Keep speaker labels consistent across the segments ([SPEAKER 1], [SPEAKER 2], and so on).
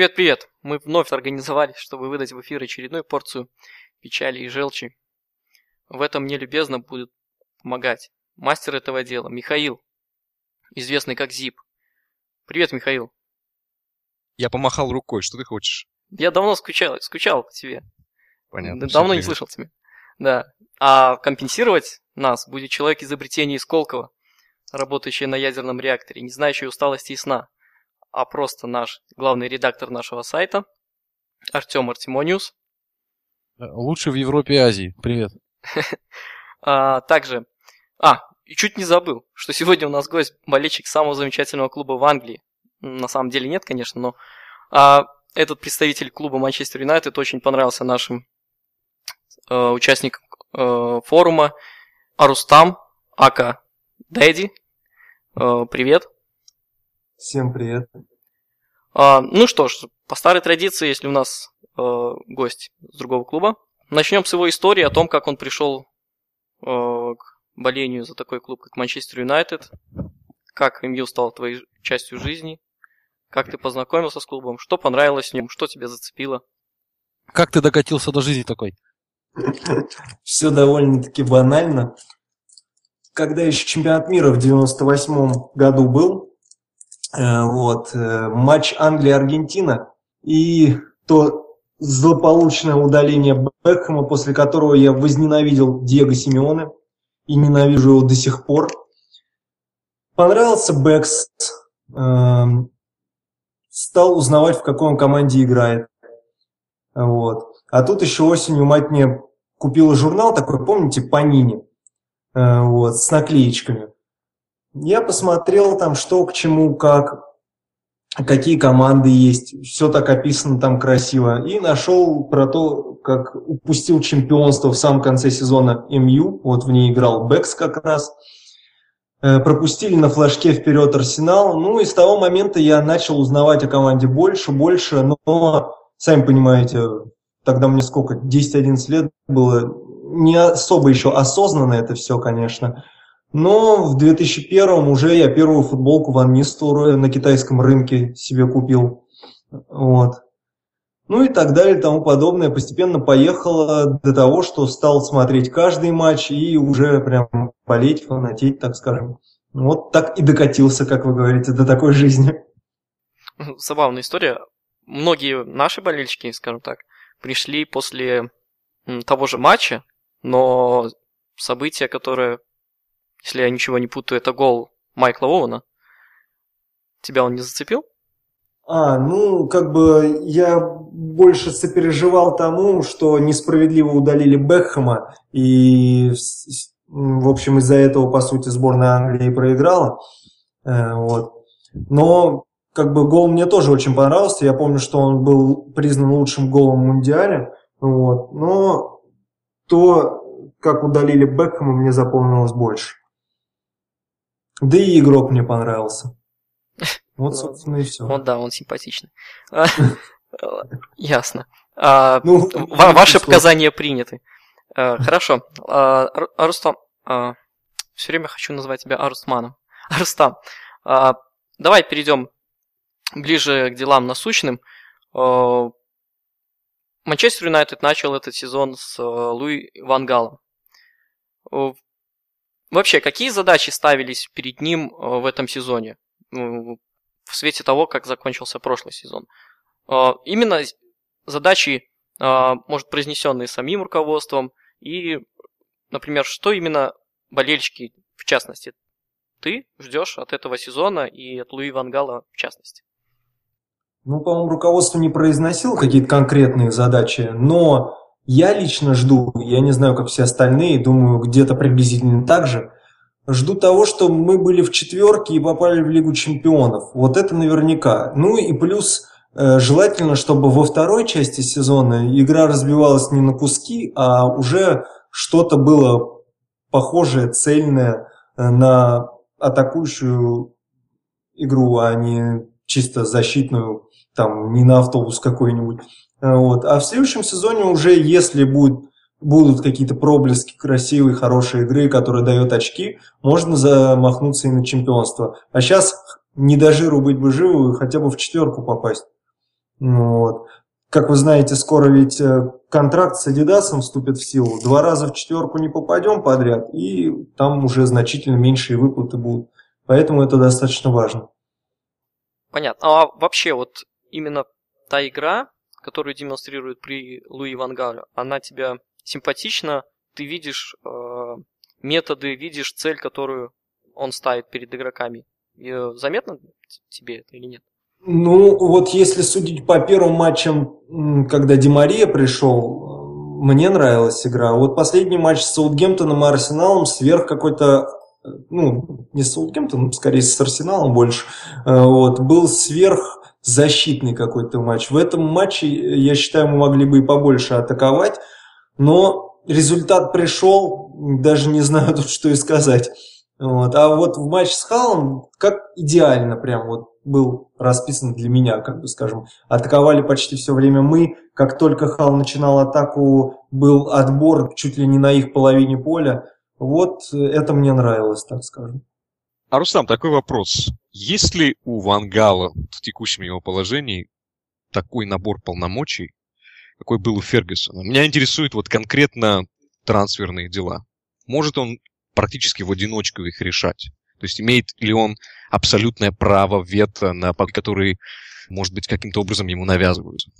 [SPEAKER 1] Привет-привет! Мы вновь организовались, чтобы выдать в эфир очередную порцию печали и желчи. В этом мне любезно будет помогать мастер этого дела, Михаил, известный как Зип. Привет, Михаил.
[SPEAKER 2] Я помахал рукой, что ты хочешь?
[SPEAKER 1] Я давно скучал, скучал по тебе.
[SPEAKER 2] Понятно.
[SPEAKER 1] Давно не слышал тебя. Да. А компенсировать нас будет человек изобретения из Колково, работающий на ядерном реакторе, не знающий усталости и сна а просто наш главный редактор нашего сайта Артем Артемониус.
[SPEAKER 2] Э, лучше в Европе и Азии. Привет.
[SPEAKER 1] а, также, а, и чуть не забыл, что сегодня у нас гость болельщик самого замечательного клуба в Англии. На самом деле нет, конечно, но а, этот представитель клуба Манчестер Юнайтед очень понравился нашим э, участникам э, форума Арустам Ака Дэдди. Э, привет.
[SPEAKER 3] Всем привет.
[SPEAKER 1] А, ну что ж, по старой традиции, если у нас э, гость с другого клуба, начнем с его истории о том, как он пришел э, к болению за такой клуб, как Манчестер Юнайтед, как МЮ стал твоей частью жизни, как ты познакомился с клубом, что понравилось в нем, что тебя зацепило.
[SPEAKER 2] Как ты докатился до жизни такой?
[SPEAKER 3] Все довольно-таки банально. Когда еще чемпионат мира в 98 году был, вот, э, матч Англия-Аргентина и то злополучное удаление Бекхэма, после которого я возненавидел Диего Симеоне и ненавижу его до сих пор. Понравился Бэкс, эм, стал узнавать, в какой он команде играет. Вот. А тут еще осенью мать мне купила журнал такой, помните, Панини, э, вот, с наклеечками. Я посмотрел там, что к чему, как, какие команды есть. Все так описано там красиво. И нашел про то, как упустил чемпионство в самом конце сезона МЮ. Вот в ней играл Бэкс как раз. Э, пропустили на флажке вперед Арсенал. Ну и с того момента я начал узнавать о команде больше, больше. Но, сами понимаете, тогда мне сколько, 10-11 лет было. Не особо еще осознанно это все, конечно. Но в 2001 уже я первую футболку Ван Нистура на китайском рынке себе купил. Вот. Ну и так далее тому подобное. Постепенно поехало до того, что стал смотреть каждый матч и уже прям болеть, фанатеть, так скажем. Вот так и докатился, как вы говорите, до такой жизни.
[SPEAKER 1] Забавная история. Многие наши болельщики, скажем так, пришли после того же матча, но события, которое если я ничего не путаю, это гол Майкла Оуэна. Тебя он не зацепил?
[SPEAKER 3] А, ну, как бы я больше сопереживал тому, что несправедливо удалили Бекхэма, и, в общем, из-за этого, по сути, сборная Англии проиграла. Э, вот. Но, как бы, гол мне тоже очень понравился. Я помню, что он был признан лучшим голом в Мундиале. Вот. Но то, как удалили Бекхэма, мне запомнилось больше. Да и игрок мне понравился. Вот, собственно, и все.
[SPEAKER 1] Вот да, он симпатичный. Ясно. А, ну, ваши показания приняты. А, хорошо. А, Рустам, все время хочу назвать тебя Арустманом. Арустам, давай перейдем ближе к делам насущным. Манчестер Юнайтед начал этот сезон с Луи Вангалом. Вообще, какие задачи ставились перед ним э, в этом сезоне? В свете того, как закончился прошлый сезон. Э, именно задачи, э, может, произнесенные самим руководством, и, например, что именно болельщики, в частности, ты ждешь от этого сезона и от Луи Вангала в частности?
[SPEAKER 3] Ну, по-моему, руководство не произносило какие-то конкретные задачи, но я лично жду, я не знаю, как все остальные, думаю, где-то приблизительно так же, жду того, что мы были в четверке и попали в Лигу чемпионов. Вот это наверняка. Ну и плюс э, желательно, чтобы во второй части сезона игра разбивалась не на куски, а уже что-то было похожее, цельное э, на атакующую игру, а не чисто защитную, там, не на автобус какой-нибудь. Вот. А в следующем сезоне уже, если будет, будут какие-то проблески красивой, хорошей игры, которая дает очки, можно замахнуться и на чемпионство. А сейчас не до жиру быть бы живу, хотя бы в четверку попасть. Ну, вот. Как вы знаете, скоро ведь э, контракт с Adidas вступит в силу. Два раза в четверку не попадем подряд, и там уже значительно меньшие выплаты будут. Поэтому это достаточно важно.
[SPEAKER 1] Понятно. А вообще вот именно та игра, которую демонстрирует при Луи Вангале, она тебя симпатична, ты видишь э, методы, видишь цель, которую он ставит перед игроками. И, э, заметно тебе это или нет?
[SPEAKER 3] Ну, вот если судить по первым матчам, когда Демария пришел, мне нравилась игра. Вот последний матч с Саутгемптоном и Арсеналом сверх какой-то ну, не с Саутгемптоном, скорее с Арсеналом больше, э, вот, был сверхзащитный какой-то матч. В этом матче, я считаю, мы могли бы и побольше атаковать, но результат пришел, даже не знаю тут, что и сказать. Вот. А вот в матч с Халом как идеально прям вот был расписан для меня, как бы скажем. Атаковали почти все время мы. Как только Хал начинал атаку, был отбор чуть ли не на их половине поля. Вот это мне нравилось, так скажем.
[SPEAKER 2] А, Рустам, такой вопрос. Есть ли у Вангала в текущем его положении такой набор полномочий, какой был у Фергюсона? Меня интересует вот конкретно трансферные дела. Может он практически в одиночку их решать? То есть имеет ли он абсолютное право вето, на которые, может быть, каким-то образом ему навязываются?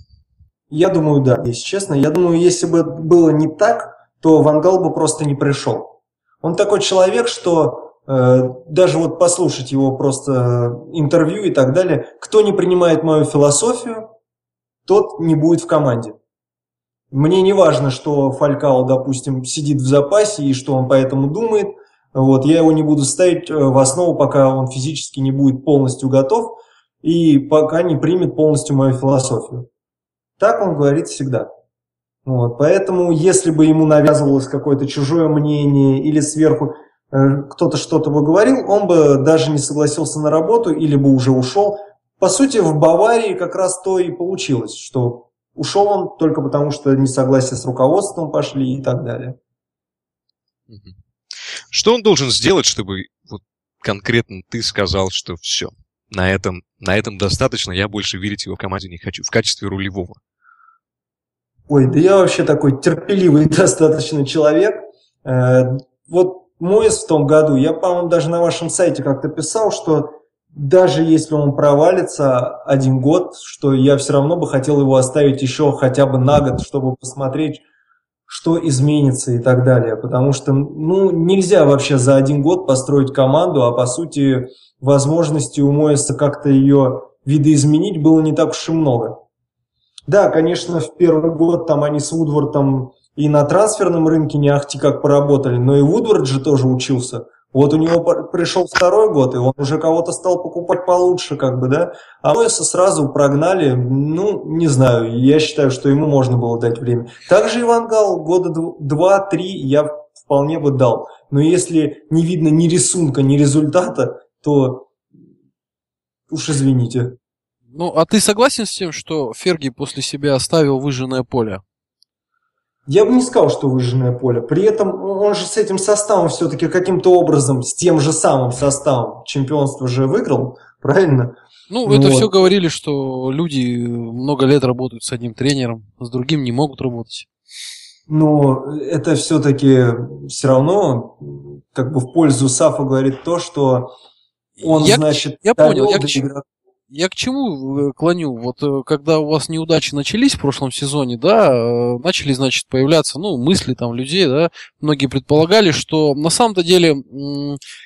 [SPEAKER 3] Я думаю, да, если честно. Я думаю, если бы было не так, то Вангал бы просто не пришел. Он такой человек, что даже вот послушать его просто интервью и так далее, кто не принимает мою философию, тот не будет в команде. Мне не важно, что Фалькао, допустим, сидит в запасе и что он поэтому думает. Вот, я его не буду ставить э, в основу, пока он физически не будет полностью готов и пока не примет полностью мою философию. Так он говорит всегда. Вот, поэтому, если бы ему навязывалось какое-то чужое мнение или сверху э, кто-то что-то бы говорил, он бы даже не согласился на работу или бы уже ушел. По сути, в Баварии как раз то и получилось, что ушел он только потому, что несогласие с руководством пошли и так далее.
[SPEAKER 2] Что он должен сделать, чтобы вот конкретно ты сказал, что все, на этом, на этом достаточно, я больше верить его команде не хочу, в качестве рулевого?
[SPEAKER 3] Ой, да я вообще такой терпеливый достаточно человек. Э, вот Моис в том году, я, по-моему, даже на вашем сайте как-то писал, что даже если он провалится один год, что я все равно бы хотел его оставить еще хотя бы на год, чтобы посмотреть, что изменится и так далее. Потому что ну, нельзя вообще за один год построить команду, а по сути возможности у Моиса как-то ее видоизменить было не так уж и много. Да, конечно, в первый год там они с Вудвортом и на трансферном рынке не ахти как поработали, но и Вудворд же тоже учился. Вот у него пришел второй год, и он уже кого-то стал покупать получше, как бы, да. А Мойса сразу прогнали, ну, не знаю, я считаю, что ему можно было дать время. Также Иван Гал года два-три я вполне бы дал. Но если не видно ни рисунка, ни результата, то уж извините.
[SPEAKER 2] Ну, а ты согласен с тем, что Ферги после себя оставил выжженное поле?
[SPEAKER 3] Я бы не сказал, что выжженное поле. При этом он же с этим составом все-таки каким-то образом, с тем же самым составом чемпионство же выиграл, правильно?
[SPEAKER 2] Ну, вот. это все говорили, что люди много лет работают с одним тренером, с другим не могут работать.
[SPEAKER 3] Но это все-таки все равно как бы в пользу Сафа говорит то, что он,
[SPEAKER 2] я,
[SPEAKER 3] значит,
[SPEAKER 2] я понял, я к, игрок я к чему э, клоню? Вот э, когда у вас неудачи начались в прошлом сезоне, да, э, начали, значит, появляться, ну, мысли там людей, да, многие предполагали, что на самом-то деле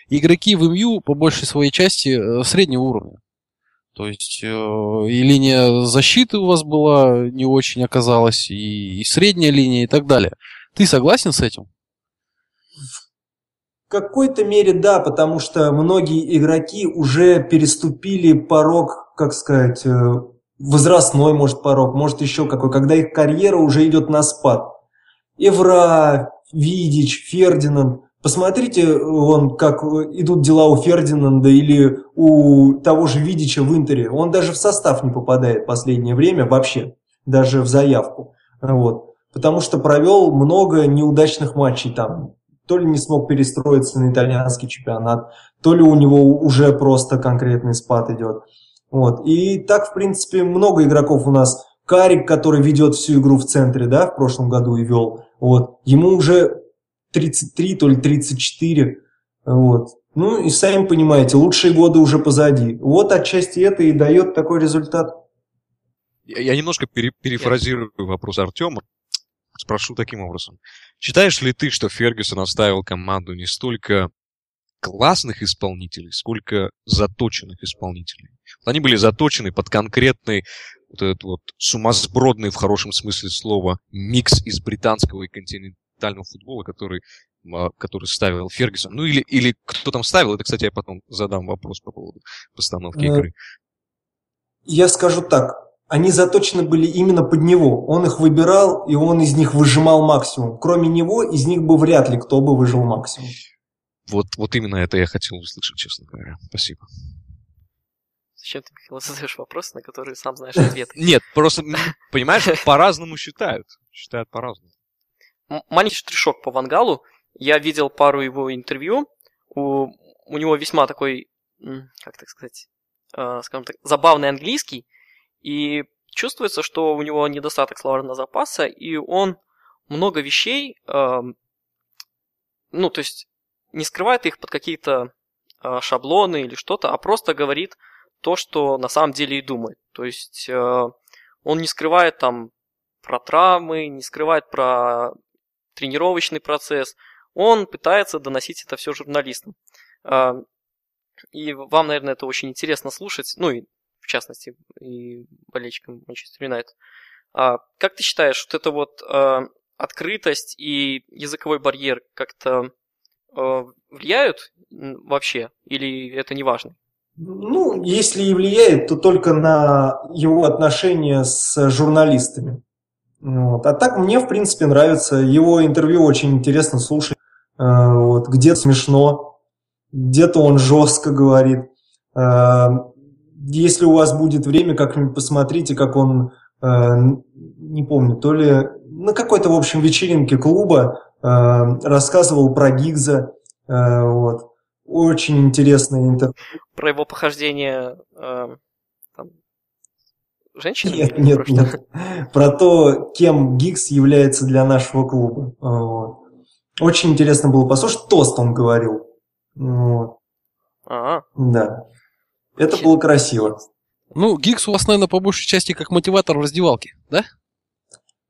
[SPEAKER 2] игроки в МЮ по большей своей части среднего уровня. То есть и линия защиты у вас была не очень оказалась, и, и средняя линия и так далее. Ты согласен с этим?
[SPEAKER 3] Какой-то мере да, потому что многие игроки уже переступили порог, как сказать, э, возрастной, может, порог, может, еще какой, когда их карьера уже идет на спад. Евра, Видич, Фердинанд. Посмотрите, он, как идут дела у Фердинанда или у того же Видича в Интере. Он даже в состав не попадает в последнее время вообще, даже в заявку. Вот. Потому что провел много неудачных матчей там то ли не смог перестроиться на итальянский чемпионат, то ли у него уже просто конкретный спад идет. Вот. И так, в принципе, много игроков у нас. Карик, который ведет всю игру в центре, да, в прошлом году и вел. Вот. Ему уже 33, то ли 34. Вот. Ну и сами понимаете, лучшие годы уже позади. Вот отчасти это и дает такой результат.
[SPEAKER 4] Я, немножко пере, перефразирую вопрос Артема. Спрошу таким образом. Считаешь ли ты, что Фергюсон оставил команду не столько классных исполнителей, сколько заточенных исполнителей? Они были заточены под конкретный вот этот вот сумасбродный в хорошем смысле слова микс из британского и континентального футбола, который а, который ставил Фергюсон. Ну или, или кто там ставил, это, кстати, я потом задам вопрос по поводу постановки э, игры.
[SPEAKER 3] Я скажу так, они заточены были именно под него. Он их выбирал, и он из них выжимал максимум. Кроме него, из них бы вряд ли кто бы выжил максимум.
[SPEAKER 4] Вот, вот именно это я хотел услышать, честно говоря. Спасибо.
[SPEAKER 1] Зачем ты, Михаил, задаешь вопросы, на которые сам знаешь ответ?
[SPEAKER 4] Нет, просто, понимаешь, по-разному считают. Считают по-разному.
[SPEAKER 1] Маленький штришок по Вангалу. Я видел пару его интервью. У, у него весьма такой, как так сказать, э, скажем так, забавный английский. И чувствуется, что у него недостаток словарного запаса, и он много вещей, э, ну, то есть не скрывает их под какие-то э, шаблоны или что-то, а просто говорит то, что на самом деле и думает. То есть э, он не скрывает там про травмы, не скрывает про тренировочный процесс – он пытается доносить это все журналистам. А, и вам, наверное, это очень интересно слушать, ну и в частности и болельщикам Манчестер Юнайтед. А, как ты считаешь, вот эта вот а, открытость и языковой барьер как-то влияют вообще, или это не важно?
[SPEAKER 3] Ну, если и влияет, то только на его отношения с журналистами. Вот. А так мне, в принципе, нравится. Его интервью очень интересно слушать. Э, вот, где-то смешно, где-то он жестко говорит. Э, если у вас будет время, как-нибудь посмотрите, как он, э, не помню, то ли на какой-то, в общем, вечеринке клуба рассказывал про Гигза. Вот. Очень интересное интервью.
[SPEAKER 1] Про его похождение э, там, женщины?
[SPEAKER 3] Нет, нет, нет. Про то, кем Гигс является для нашего клуба. Вот. Очень интересно было послушать. Тост он говорил. Вот.
[SPEAKER 1] Ага.
[SPEAKER 3] Да. Это было красиво.
[SPEAKER 2] Ну, Гикс у вас, наверное, по большей части как мотиватор в раздевалке, да?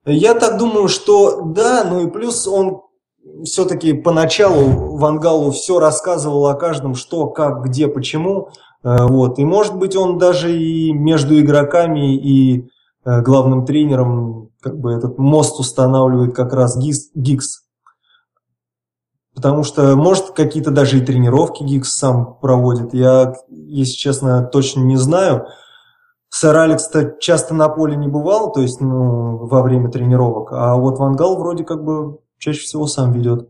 [SPEAKER 3] Я так думаю, что да, ну и плюс он все-таки поначалу Вангалу все рассказывал о каждом, что, как, где, почему. Э, вот. И может быть он даже и между игроками и э, главным тренером как бы этот мост устанавливает как раз Гикс. Потому что, может, какие-то даже и тренировки Гикс сам проводит. Я, если честно, точно не знаю. Сэр Алекс-то часто на поле не бывал, то есть ну, во время тренировок. А вот Вангал вроде как бы чаще всего сам ведет.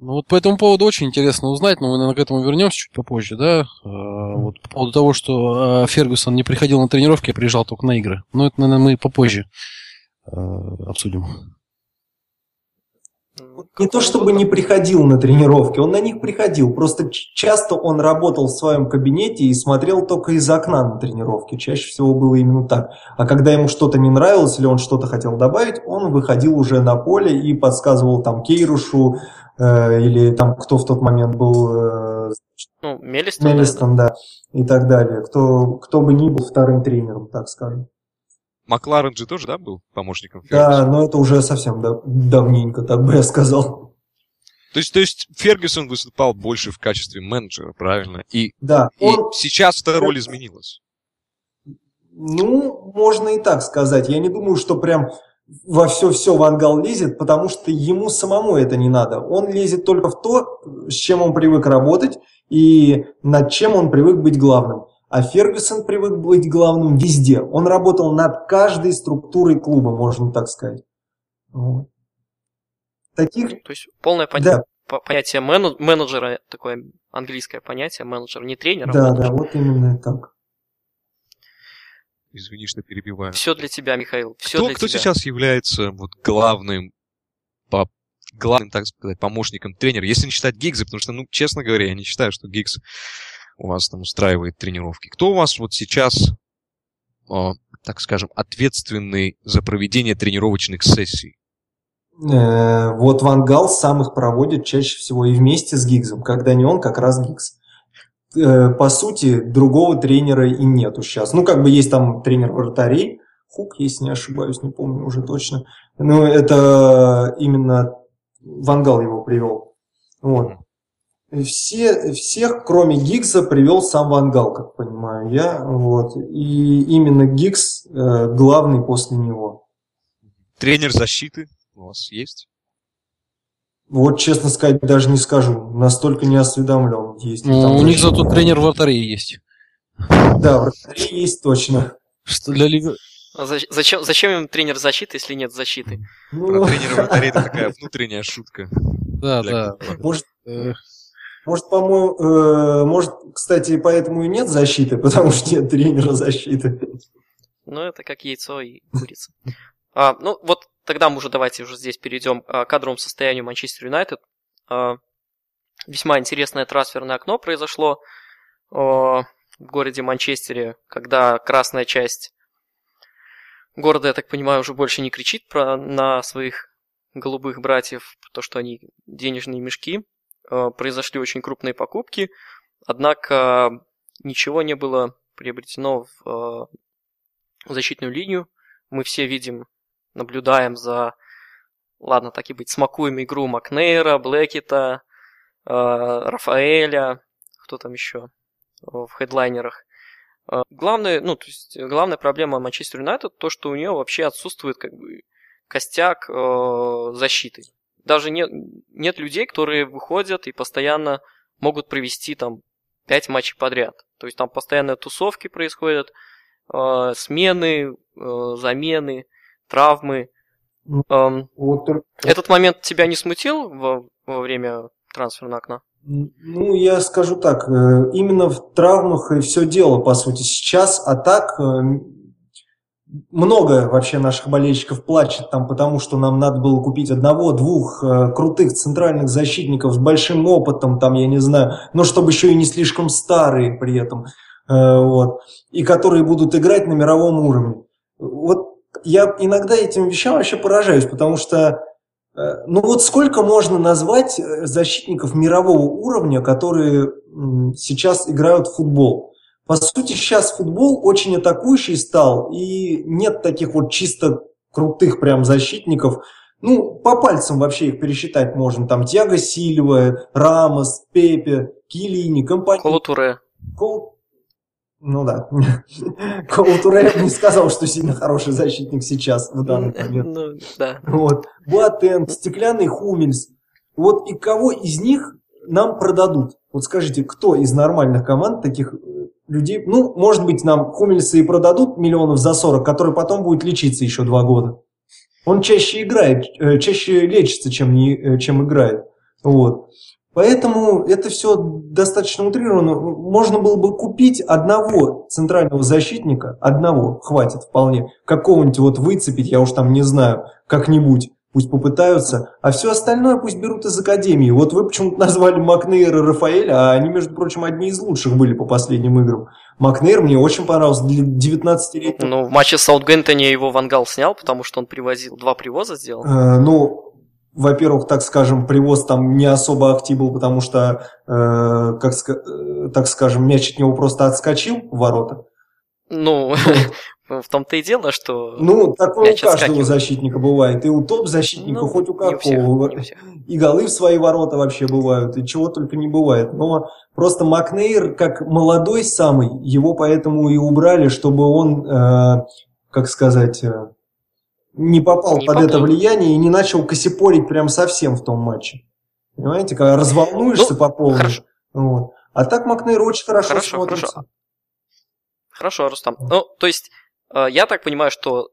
[SPEAKER 2] Ну вот по этому поводу очень интересно узнать, но мы, наверное, к этому вернемся чуть попозже, да? А, вот по поводу того, что а, Фергюсон не приходил на тренировки, а приезжал только на игры. Но это, наверное, мы попозже а, обсудим
[SPEAKER 3] не то чтобы не приходил на тренировки, он на них приходил. Просто часто он работал в своем кабинете и смотрел только из окна на тренировки. Чаще всего было именно так. А когда ему что-то не нравилось или он что-то хотел добавить, он выходил уже на поле и подсказывал там Кейрушу э, или там кто в тот момент был... Э,
[SPEAKER 1] ну, Мелистон.
[SPEAKER 3] Мелистон, да. И так далее. Кто, кто бы ни был вторым тренером, так скажем.
[SPEAKER 4] Макларен же тоже, да, был помощником
[SPEAKER 3] Фергюсона? Да, но это уже совсем дав- давненько, так бы я сказал.
[SPEAKER 4] То есть, то есть Фергюсон выступал больше в качестве менеджера, правильно? И,
[SPEAKER 3] да,
[SPEAKER 4] и он... сейчас эта роль изменилась.
[SPEAKER 3] Ну, можно и так сказать. Я не думаю, что прям во все-все Вангал лезет, потому что ему самому это не надо. Он лезет только в то, с чем он привык работать и над чем он привык быть главным. А Фергюсон привык быть главным везде. Он работал над каждой структурой клуба, можно так сказать. Вот.
[SPEAKER 1] Таких... То есть полное понятие, да. понятие менеджера, такое английское понятие, менеджер, не тренер,
[SPEAKER 3] а Да, менеджер. да, вот именно так.
[SPEAKER 4] Извини, что перебиваю.
[SPEAKER 1] Все для тебя, Михаил. Все
[SPEAKER 4] кто,
[SPEAKER 1] для
[SPEAKER 4] кто
[SPEAKER 1] тебя.
[SPEAKER 4] сейчас является вот главным по главным, так сказать, помощником тренера, если не считать Гиггса, потому что, ну, честно говоря, я не считаю, что Гиггс у вас там устраивает тренировки. Кто у вас вот сейчас, э, так скажем, ответственный за проведение тренировочных сессий?
[SPEAKER 3] Э, вот Ван Гал сам их проводит чаще всего и вместе с Гиггсом. Когда не он, как раз Гиггс. Э, по сути, другого тренера и нету сейчас. Ну, как бы есть там тренер вратарей, Хук, если не ошибаюсь, не помню уже точно. Но это именно Вангал его привел. Вот. Все, всех, кроме Гиггса, привел сам Вангал, как понимаю я. Вот. И именно Гиггс э, главный после него.
[SPEAKER 4] Тренер защиты у вас есть?
[SPEAKER 3] Вот, честно сказать, даже не скажу. Настолько не осведомлен.
[SPEAKER 2] Есть ну, у них зато тренер вратарей есть.
[SPEAKER 3] Да, вратарей есть точно.
[SPEAKER 2] Что для лиги...
[SPEAKER 1] А зачем, зачем им тренер защиты, если нет защиты?
[SPEAKER 4] Ну... Про тренера вратарей это такая внутренняя шутка.
[SPEAKER 2] Да, да.
[SPEAKER 3] Может, может, по-моему, э, может, кстати, поэтому и нет защиты, потому что нет тренера защиты.
[SPEAKER 1] Ну, это как яйцо и курица. А, ну, вот тогда мы уже давайте уже здесь перейдем к кадровому состоянию Манчестер Юнайтед. А, весьма интересное трансферное окно произошло а, в городе Манчестере, когда красная часть города, я так понимаю, уже больше не кричит про, на своих голубых братьев, то, что они денежные мешки. А, произошли очень крупные покупки, однако ничего не было приобретено в защитную линию. Мы все видим наблюдаем за, ладно, так и быть, смакуем игру Макнейра, Блэкета, э, Рафаэля, кто там еще в хедлайнерах. Э, главное, ну, то есть, главная проблема Манчестер Юнайтед то, что у нее вообще отсутствует как бы костяк э, защиты. Даже нет, нет людей, которые выходят и постоянно могут провести там 5 матчей подряд. То есть там постоянно тусовки происходят, э, смены, э, замены травмы. Эм, вот. Этот момент тебя не смутил во, во время трансферного окна?
[SPEAKER 3] Ну, я скажу так, э, именно в травмах и все дело, по сути, сейчас, а так э, много вообще наших болельщиков плачет там, потому что нам надо было купить одного-двух э, крутых центральных защитников с большим опытом, там, я не знаю, но чтобы еще и не слишком старые при этом, вот, и которые будут играть на мировом уровне. Вот я иногда этим вещам вообще поражаюсь, потому что, э, ну вот сколько можно назвать э, защитников мирового уровня, которые сейчас играют в футбол? По сути, сейчас футбол очень атакующий стал, и нет таких вот чисто крутых прям защитников. Ну, по пальцам вообще их пересчитать можно. Там Тиаго Сильва, Рамос, Пепе, Килини, Компания.
[SPEAKER 1] Колотуре.
[SPEAKER 3] Кол... Ну да. Коутуре не сказал, что сильно хороший защитник сейчас в данный момент. Ну, да. Вот. Буатен, Стеклянный Хумельс. Вот и кого из них нам продадут? Вот скажите, кто из нормальных команд таких людей? Ну, может быть, нам Хумельса и продадут миллионов за 40, который потом будет лечиться еще два года. Он чаще играет, э, чаще лечится, чем, не, э, чем играет. Вот. Поэтому это все достаточно утрировано. Можно было бы купить одного центрального защитника, одного, хватит вполне, какого-нибудь вот выцепить, я уж там не знаю, как-нибудь, пусть попытаются, а все остальное пусть берут из Академии. Вот вы почему-то назвали Макнейра и Рафаэля, а они, между прочим, одни из лучших были по последним играм. Макнейр мне очень понравился для 19-летнего.
[SPEAKER 1] Ну, в матче с Саутгемптоне его Вангал снял, потому что он привозил, два привоза сделал.
[SPEAKER 3] Э, ну, во-первых, так скажем, привоз там не особо актив был, потому что, э, как, э, так скажем, мяч от него просто отскочил в ворота.
[SPEAKER 1] Ну, в том-то и дело, что
[SPEAKER 3] Ну, такое у каждого защитника бывает. И у топ-защитника, ну, хоть у какого. И голы в свои ворота вообще бывают, и чего только не бывает. Но просто Макнейр, как молодой самый, его поэтому и убрали, чтобы он, э, как сказать... Э, не попал не под попал. это влияние и не начал косипорить прям совсем в том матче. Понимаете, когда разволнуешься ну, по полной. Вот. А так Макнейр очень хорошо, хорошо смотрится.
[SPEAKER 1] Хорошо. Хорошо, Рустам. Ну, то есть, я так понимаю, что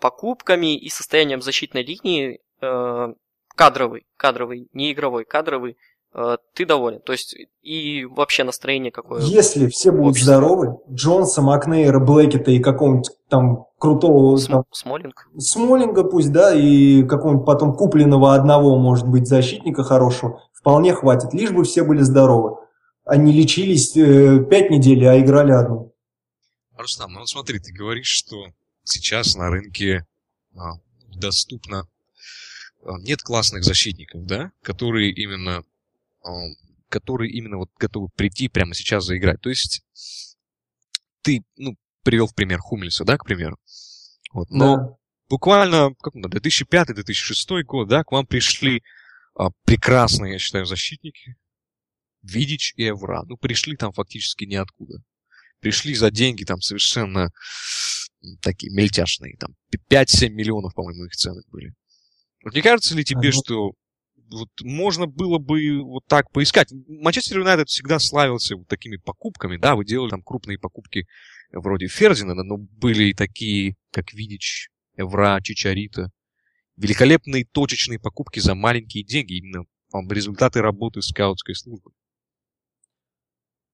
[SPEAKER 1] покупками и состоянием защитной линии э, кадровый, кадровый, не игровой, кадровый, э, ты доволен. То есть, и вообще настроение какое?
[SPEAKER 3] Если все будут общество. здоровы, Джонса, Макнейра, Блэкета и какого-нибудь там крутого...
[SPEAKER 1] См-
[SPEAKER 3] там,
[SPEAKER 1] Смолинг?
[SPEAKER 3] Смолинга пусть, да, и какого-нибудь потом купленного одного, может быть, защитника хорошего, вполне хватит, лишь бы все были здоровы. они лечились э, пять недель, а играли одну.
[SPEAKER 4] Рустам, ну вот смотри, ты говоришь, что сейчас на рынке а, доступно а, нет классных защитников, да, которые именно а, которые именно вот готовы прийти прямо сейчас заиграть. То есть ты, ну, привел в пример Хумельса, да, к примеру. Вот, но да. буквально как, 2005-2006 год, да, к вам пришли а, прекрасные, я считаю, защитники. Видич и Эвра. Ну, пришли там фактически ниоткуда. Пришли за деньги там совершенно такие мельтяшные. Там 5-7 миллионов, по-моему, их цены были. Вот не кажется ли тебе, ага. что вот можно было бы вот так поискать? Манчестер Юнайтед всегда славился вот такими покупками, да, вы делали там крупные покупки вроде Фердинанда, но были и такие, как Видич, Эвра, Чичарита. Великолепные точечные покупки за маленькие деньги, именно результаты работы скаутской службы.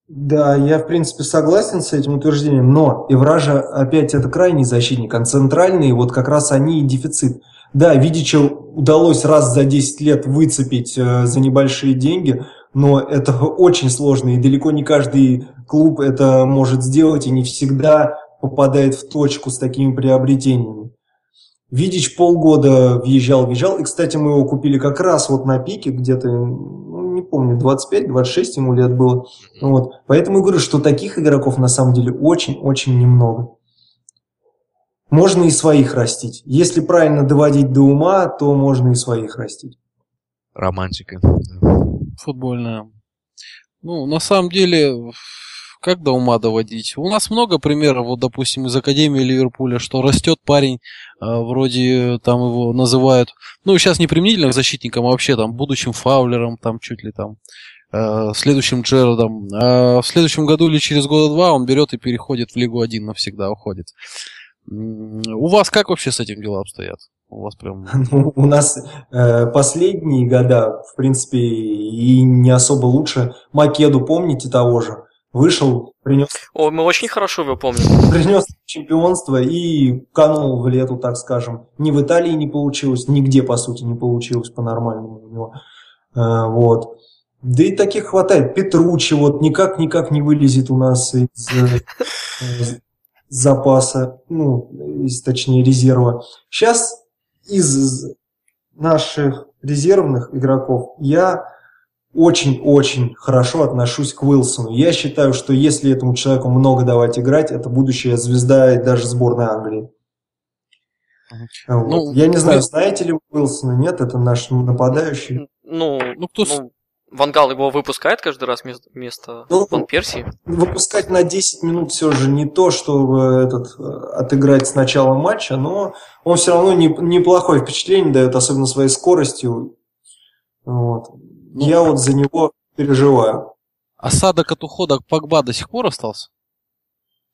[SPEAKER 3] Да, я в принципе согласен с этим утверждением, но Евража опять это крайний защитник, а центральный, вот как раз они и дефицит. Да, Видича удалось раз за 10 лет выцепить э, за небольшие деньги, но это очень сложно, и далеко не каждый клуб это может сделать, и не всегда попадает в точку с такими приобретениями. Видич полгода въезжал, въезжал, и, кстати, мы его купили как раз вот на пике, где-то не помню, 25-26 ему лет было. Вот. Поэтому я говорю, что таких игроков на самом деле очень-очень немного. Можно и своих растить. Если правильно доводить до ума, то можно и своих растить.
[SPEAKER 4] Романтика.
[SPEAKER 2] Футбольная. Ну, на самом деле, как до ума доводить? У нас много примеров, вот, допустим, из Академии Ливерпуля, что растет парень, э, вроде там его называют, ну, сейчас не применительно к защитникам, а вообще там будущим фаулером, там чуть ли там, э, следующим Джерардом. А в следующем году или через года два он берет и переходит в Лигу 1 навсегда, уходит. У вас как вообще с этим дела обстоят? У вас прям...
[SPEAKER 3] Ну, у нас э, последние года, в принципе, и не особо лучше. Македу помните того же? Вышел, принес...
[SPEAKER 1] О, мы очень хорошо его помним.
[SPEAKER 3] Принес чемпионство и канул в лету, так скажем. Ни в Италии не получилось, нигде, по сути, не получилось по-нормальному у него. А, вот. Да и таких хватает. Петручи вот никак-никак не вылезет у нас из, из запаса, ну, из, точнее, резерва. Сейчас из наших резервных игроков я очень-очень хорошо отношусь к Уилсону. Я считаю, что если этому человеку много давать играть, это будущая звезда и даже сборной Англии. Вот. Ну, Я не знаю, знаете ли Уилсона, нет, это наш нападающий.
[SPEAKER 1] Ну, ну кто... Ну, Вангал его выпускает каждый раз вместо, вместо ну, Ван Персии?
[SPEAKER 3] Выпускать на 10 минут все же не то, чтобы этот, отыграть с начала матча, но он все равно не, неплохое впечатление дает, особенно своей скоростью. Вот. Ну, я вот за него переживаю.
[SPEAKER 2] Осадок от ухода Погба до сих пор остался?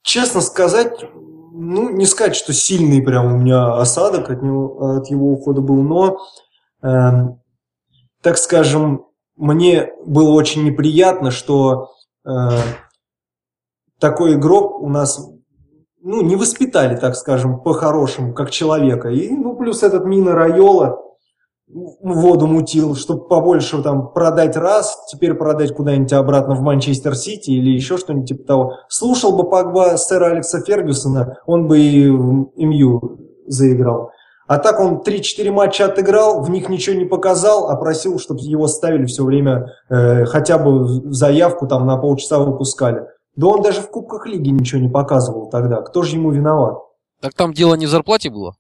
[SPEAKER 3] Честно сказать, ну, не сказать, что сильный прям у меня осадок от, него, от его ухода был, но, э, так скажем, мне было очень неприятно, что э, такой игрок у нас ну, не воспитали, так скажем, по-хорошему, как человека. И, ну, плюс этот Мина Райола, воду мутил, чтобы побольше там продать раз, теперь продать куда-нибудь обратно в Манчестер Сити или еще что-нибудь типа того. Слушал бы Погба сэра Алекса Фергюсона, он бы и в МЮ заиграл. А так он 3-4 матча отыграл, в них ничего не показал, а просил, чтобы его ставили все время, э, хотя бы заявку там на полчаса выпускали. Да он даже в Кубках Лиги ничего не показывал тогда. Кто же ему виноват?
[SPEAKER 2] Так там дело не в зарплате было?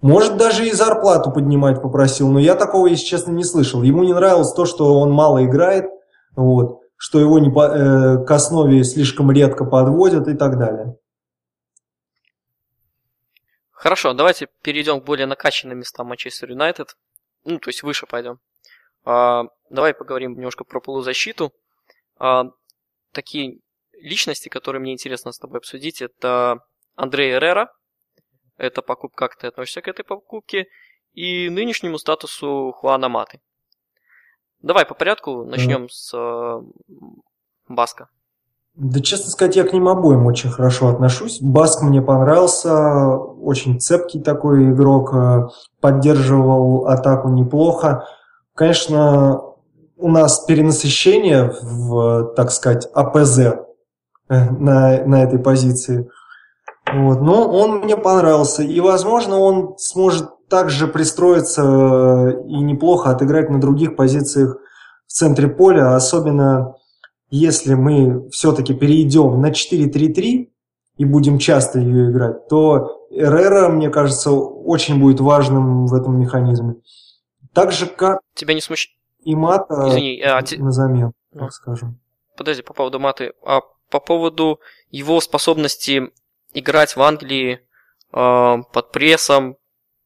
[SPEAKER 3] Может, даже и зарплату поднимать попросил, но я такого, если честно, не слышал. Ему не нравилось то, что он мало играет, вот, что его не по, э, к основе слишком редко подводят и так далее.
[SPEAKER 1] Хорошо, давайте перейдем к более накачанным местам Манчестер Юнайтед. Ну, то есть выше пойдем. А, давай поговорим немножко про полузащиту. А, такие личности, которые мне интересно с тобой обсудить, это Андрей Эррера, эта покупка, как ты относишься к этой покупке, и нынешнему статусу Хуана Маты. Давай по порядку начнем mm. с э, Баска.
[SPEAKER 3] Да, честно сказать, я к ним обоим очень хорошо отношусь. Баск мне понравился, очень цепкий такой игрок, э, поддерживал атаку неплохо. Конечно, у нас перенасыщение в, так сказать, АПЗ э, на, на этой позиции. Вот. Но он мне понравился. И, возможно, он сможет также пристроиться э, и неплохо отыграть на других позициях в центре поля, особенно если мы все-таки перейдем на 4-3-3 и будем часто ее играть, то Эррера, мне кажется, очень будет важным в этом механизме. Так же, как...
[SPEAKER 1] Тебя не смущает?
[SPEAKER 3] И Мата
[SPEAKER 1] Извини, а,
[SPEAKER 3] на замен, ну, так скажем.
[SPEAKER 1] Подожди, по поводу Маты. А по поводу его способности играть в Англии э, под прессом,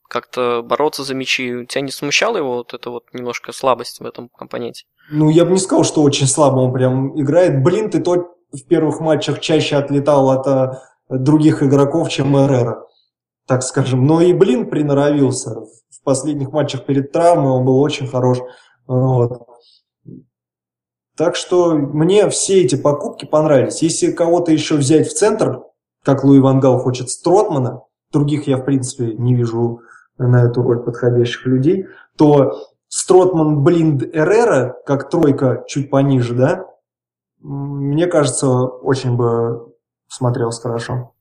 [SPEAKER 1] как-то бороться за мячи, тебя не смущала его вот эта вот немножко слабость в этом компоненте?
[SPEAKER 3] Ну, я бы не сказал, что очень слабо он прям играет. Блин, ты то в первых матчах чаще отлетал от а, других игроков, чем Эррера, так скажем. Но и Блин приноровился. В последних матчах перед травмой он был очень хорош. Вот. Так что мне все эти покупки понравились. Если кого-то еще взять в центр, как Луи Вангал хочет Стротмана, других я, в принципе, не вижу на эту роль подходящих людей, то Стротман, Блинд, Эррера, как тройка чуть пониже, да, мне кажется, очень бы смотрелся хорошо.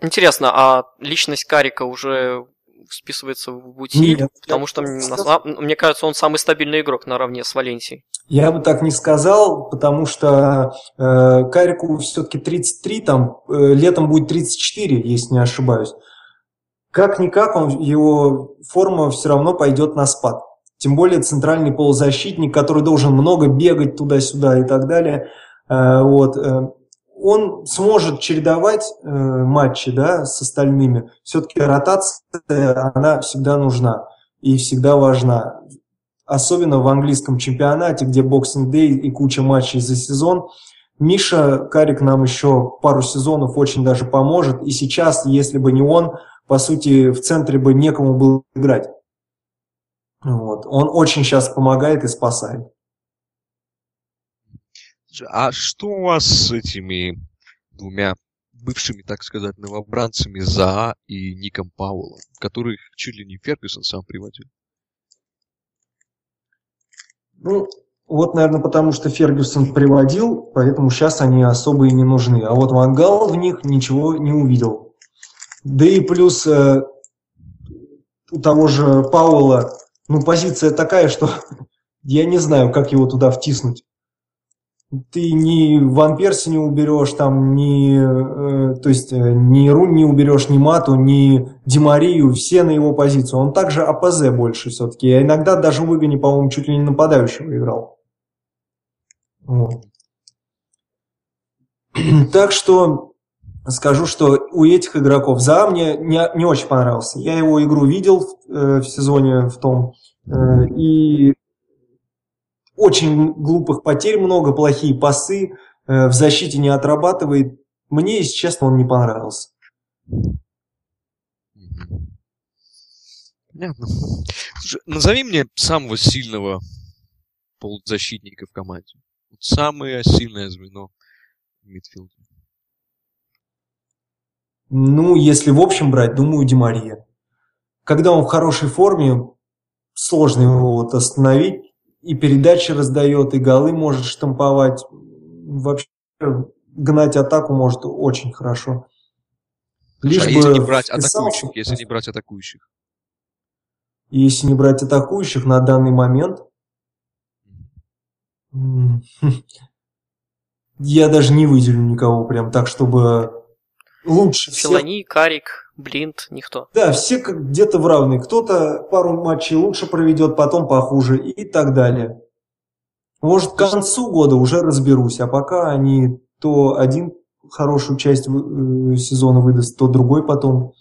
[SPEAKER 1] Интересно, а личность Карика уже списывается в бутиль, Нет, потому что, сказал... мне кажется, он самый стабильный игрок наравне с Валенсией.
[SPEAKER 3] Я бы так не сказал, потому что э, Карику все-таки 33, там э, летом будет 34, если не ошибаюсь. Как-никак он, его форма все равно пойдет на спад. Тем более центральный полузащитник, который должен много бегать туда-сюда и так далее. Э, вот. Э, он сможет чередовать э, матчи да, с остальными. Все-таки ротация, она всегда нужна и всегда важна. Особенно в английском чемпионате, где Boxing Day и куча матчей за сезон. Миша Карик нам еще пару сезонов очень даже поможет. И сейчас, если бы не он, по сути, в центре бы некому было играть. Вот. Он очень сейчас помогает и спасает.
[SPEAKER 4] А что у вас с этими двумя бывшими, так сказать, новобранцами За и Ником Пауэллом, которых чуть ли не Фергюсон сам приводил?
[SPEAKER 3] Ну, вот, наверное, потому что Фергюсон приводил, поэтому сейчас они особо и не нужны. А вот Вангал в них ничего не увидел. Да и плюс э, у того же Пауэлла, ну, позиция такая, что я не знаю, как его туда втиснуть ты ни Ван Перси не уберешь, там, ни, э, то есть, э, ни Рун не уберешь, ни Мату, ни Димарию, все на его позицию. Он также АПЗ больше все-таки. Я иногда даже в Игоне, по-моему, чуть ли не нападающего играл. Вот. Так что скажу, что у этих игроков за мне не, не очень понравился. Я его игру видел э, в сезоне в том, э, и очень глупых потерь много, плохие пасы, э, в защите не отрабатывает. Мне, если честно, он не понравился.
[SPEAKER 4] Понятно. Слушай, назови мне самого сильного полузащитника в команде. Вот самое сильное звено в мидфилде.
[SPEAKER 3] Ну, если в общем брать, думаю, Демария. Когда он в хорошей форме, сложно его вот остановить и передачи раздает, и голы может штамповать. Вообще гнать атаку может очень хорошо.
[SPEAKER 4] Лишь а если не брать атакующих, если не брать атакующих?
[SPEAKER 3] Если не брать атакующих на данный момент, я даже не выделю никого прям так, чтобы лучше
[SPEAKER 1] Филани, всех. Карик, Блинт, никто.
[SPEAKER 3] Да, все как где-то в равной. Кто-то пару матчей лучше проведет, потом похуже и так далее. Может, к концу года уже разберусь, а пока они то один хорошую часть э, сезона выдаст, то другой потом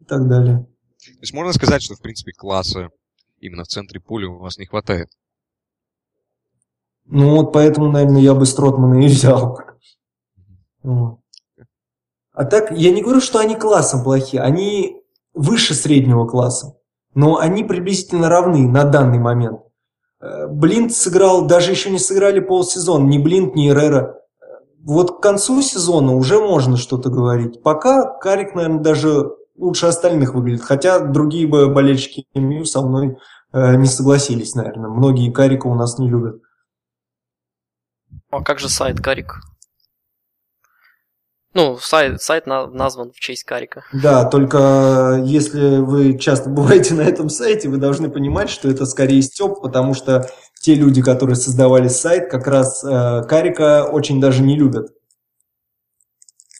[SPEAKER 3] и так далее.
[SPEAKER 4] То есть можно сказать, что, в принципе, класса именно в центре поля у вас не хватает?
[SPEAKER 3] Ну вот поэтому, наверное, я бы Стротмана и взял. Mm-hmm. А так, я не говорю, что они классом плохие, они выше среднего класса, но они приблизительно равны на данный момент. Э, Блинт сыграл, даже еще не сыграли полсезона, ни Блинт, ни Эррера. Вот к концу сезона уже можно что-то говорить. Пока Карик, наверное, даже лучше остальных выглядит. Хотя другие бы болельщики МЮ со мной э, не согласились, наверное. Многие Карика у нас не любят.
[SPEAKER 1] А как же сайт Карик? Ну, сайт, сайт на, назван в честь Карика.
[SPEAKER 3] Да, только если вы часто бываете на этом сайте, вы должны понимать, что это скорее степ, потому что те люди, которые создавали сайт, как раз э, Карика очень даже не любят.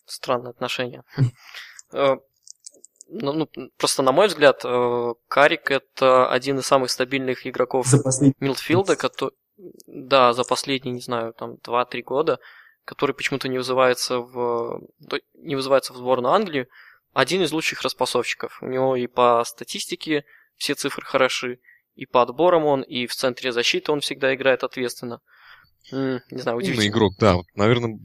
[SPEAKER 1] Странное отношение. Э, ну, ну, просто на мой взгляд, э, Карик это один из самых стабильных игроков
[SPEAKER 3] За последний...
[SPEAKER 1] Милдфилда, который, да, за последние, не знаю, там 2-3 года, который почему-то не вызывается в не вызывается в сборную Англии, один из лучших распасовщиков. У него и по статистике все цифры хороши, и по отборам он, и в центре защиты он всегда играет ответственно. Не знаю, удивительно.
[SPEAKER 4] Умный игрок, да. Вот, наверное,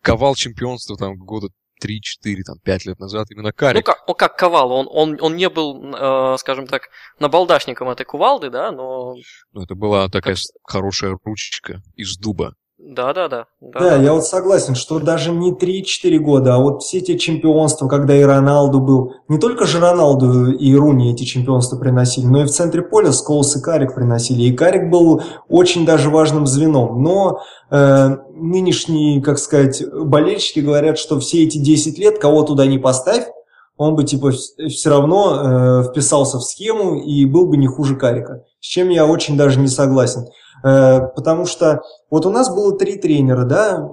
[SPEAKER 4] ковал чемпионство там года 3-4, там, 5 лет назад именно Карик.
[SPEAKER 1] Ну, как, он как ковал, он, он, он не был, э, скажем так, набалдашником этой кувалды, да, но...
[SPEAKER 4] Ну, это была такая хорошая ручечка из дуба.
[SPEAKER 1] Да, да, да.
[SPEAKER 3] Да, я вот согласен, что даже не 3-4 года, а вот все эти чемпионства, когда и Роналду был, не только же Роналду и Руни эти чемпионства приносили, но и в центре поля Сколс и Карик приносили. И Карик был очень даже важным звеном. Но э, нынешние, как сказать, болельщики говорят, что все эти 10 лет, кого туда не поставь, он бы типа все равно э, вписался в схему и был бы не хуже Карика. С чем я очень даже не согласен. Э, потому что вот у нас было три тренера, да,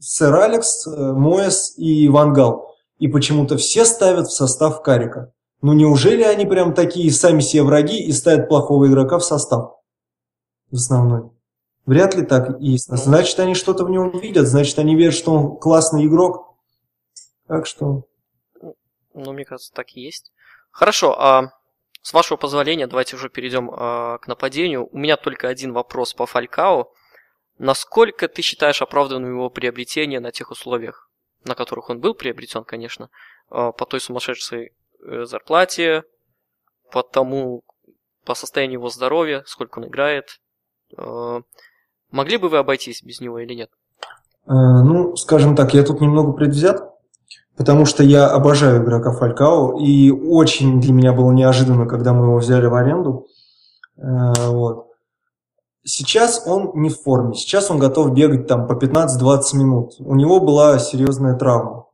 [SPEAKER 3] сэр Алекс, э, Моэс и Вангал. И почему-то все ставят в состав Карика. Ну неужели они прям такие сами себе враги и ставят плохого игрока в состав? В основной. Вряд ли так и есть. Значит, они что-то в нем видят, значит, они верят, что он классный игрок. Так что...
[SPEAKER 1] Ну, мне кажется, так и есть. Хорошо, а с вашего позволения, давайте уже перейдем э, к нападению. У меня только один вопрос по Фалькао. Насколько ты считаешь оправданным его приобретение на тех условиях, на которых он был приобретен, конечно, э, по той сумасшедшей э, зарплате, по тому, по состоянию его здоровья, сколько он играет? Э, могли бы вы обойтись без него или нет?
[SPEAKER 3] Э, ну, скажем так, я тут немного предвзят потому что я обожаю игрока Фалькао, и очень для меня было неожиданно, когда мы его взяли в аренду. Э, вот. Сейчас он не в форме, сейчас он готов бегать там по 15-20 минут. У него была серьезная травма.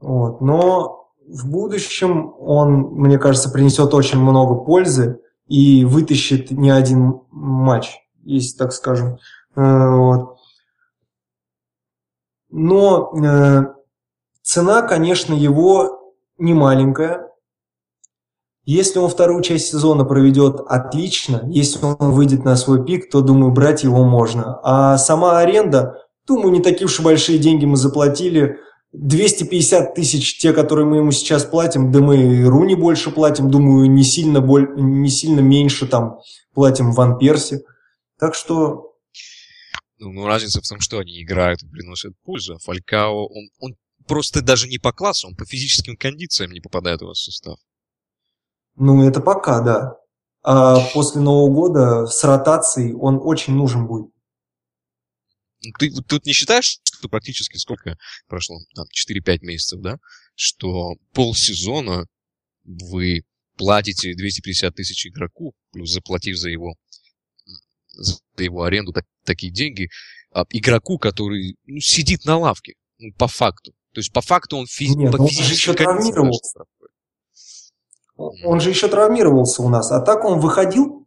[SPEAKER 3] Вот. Но в будущем он, мне кажется, принесет очень много пользы и вытащит не один матч, если так скажем. Э, вот. Но э, Цена, конечно, его не маленькая. Если он вторую часть сезона проведет отлично, если он выйдет на свой пик, то, думаю, брать его можно. А сама аренда, думаю, не такие уж и большие деньги мы заплатили. 250 тысяч, те, которые мы ему сейчас платим, да мы и Руни больше платим, думаю, не сильно, боль, не сильно меньше там платим Ван Перси. Так что...
[SPEAKER 4] Ну, ну, разница в том, что они играют и приносят пользу. А Фалькао, он, он просто даже не по классу, он по физическим кондициям не попадает в состав.
[SPEAKER 3] Ну, это пока, да. А после Нового года с ротацией он очень нужен будет.
[SPEAKER 4] Ты тут не считаешь, что практически сколько прошло? Там 4-5 месяцев, да? Что полсезона вы платите 250 тысяч игроку, плюс заплатив за его, за его аренду так, такие деньги, а, игроку, который ну, сидит на лавке, ну, по факту. То есть по факту он физи-
[SPEAKER 3] Нет,
[SPEAKER 4] по
[SPEAKER 3] он же еще травмировался. Он же еще травмировался у нас. А так он выходил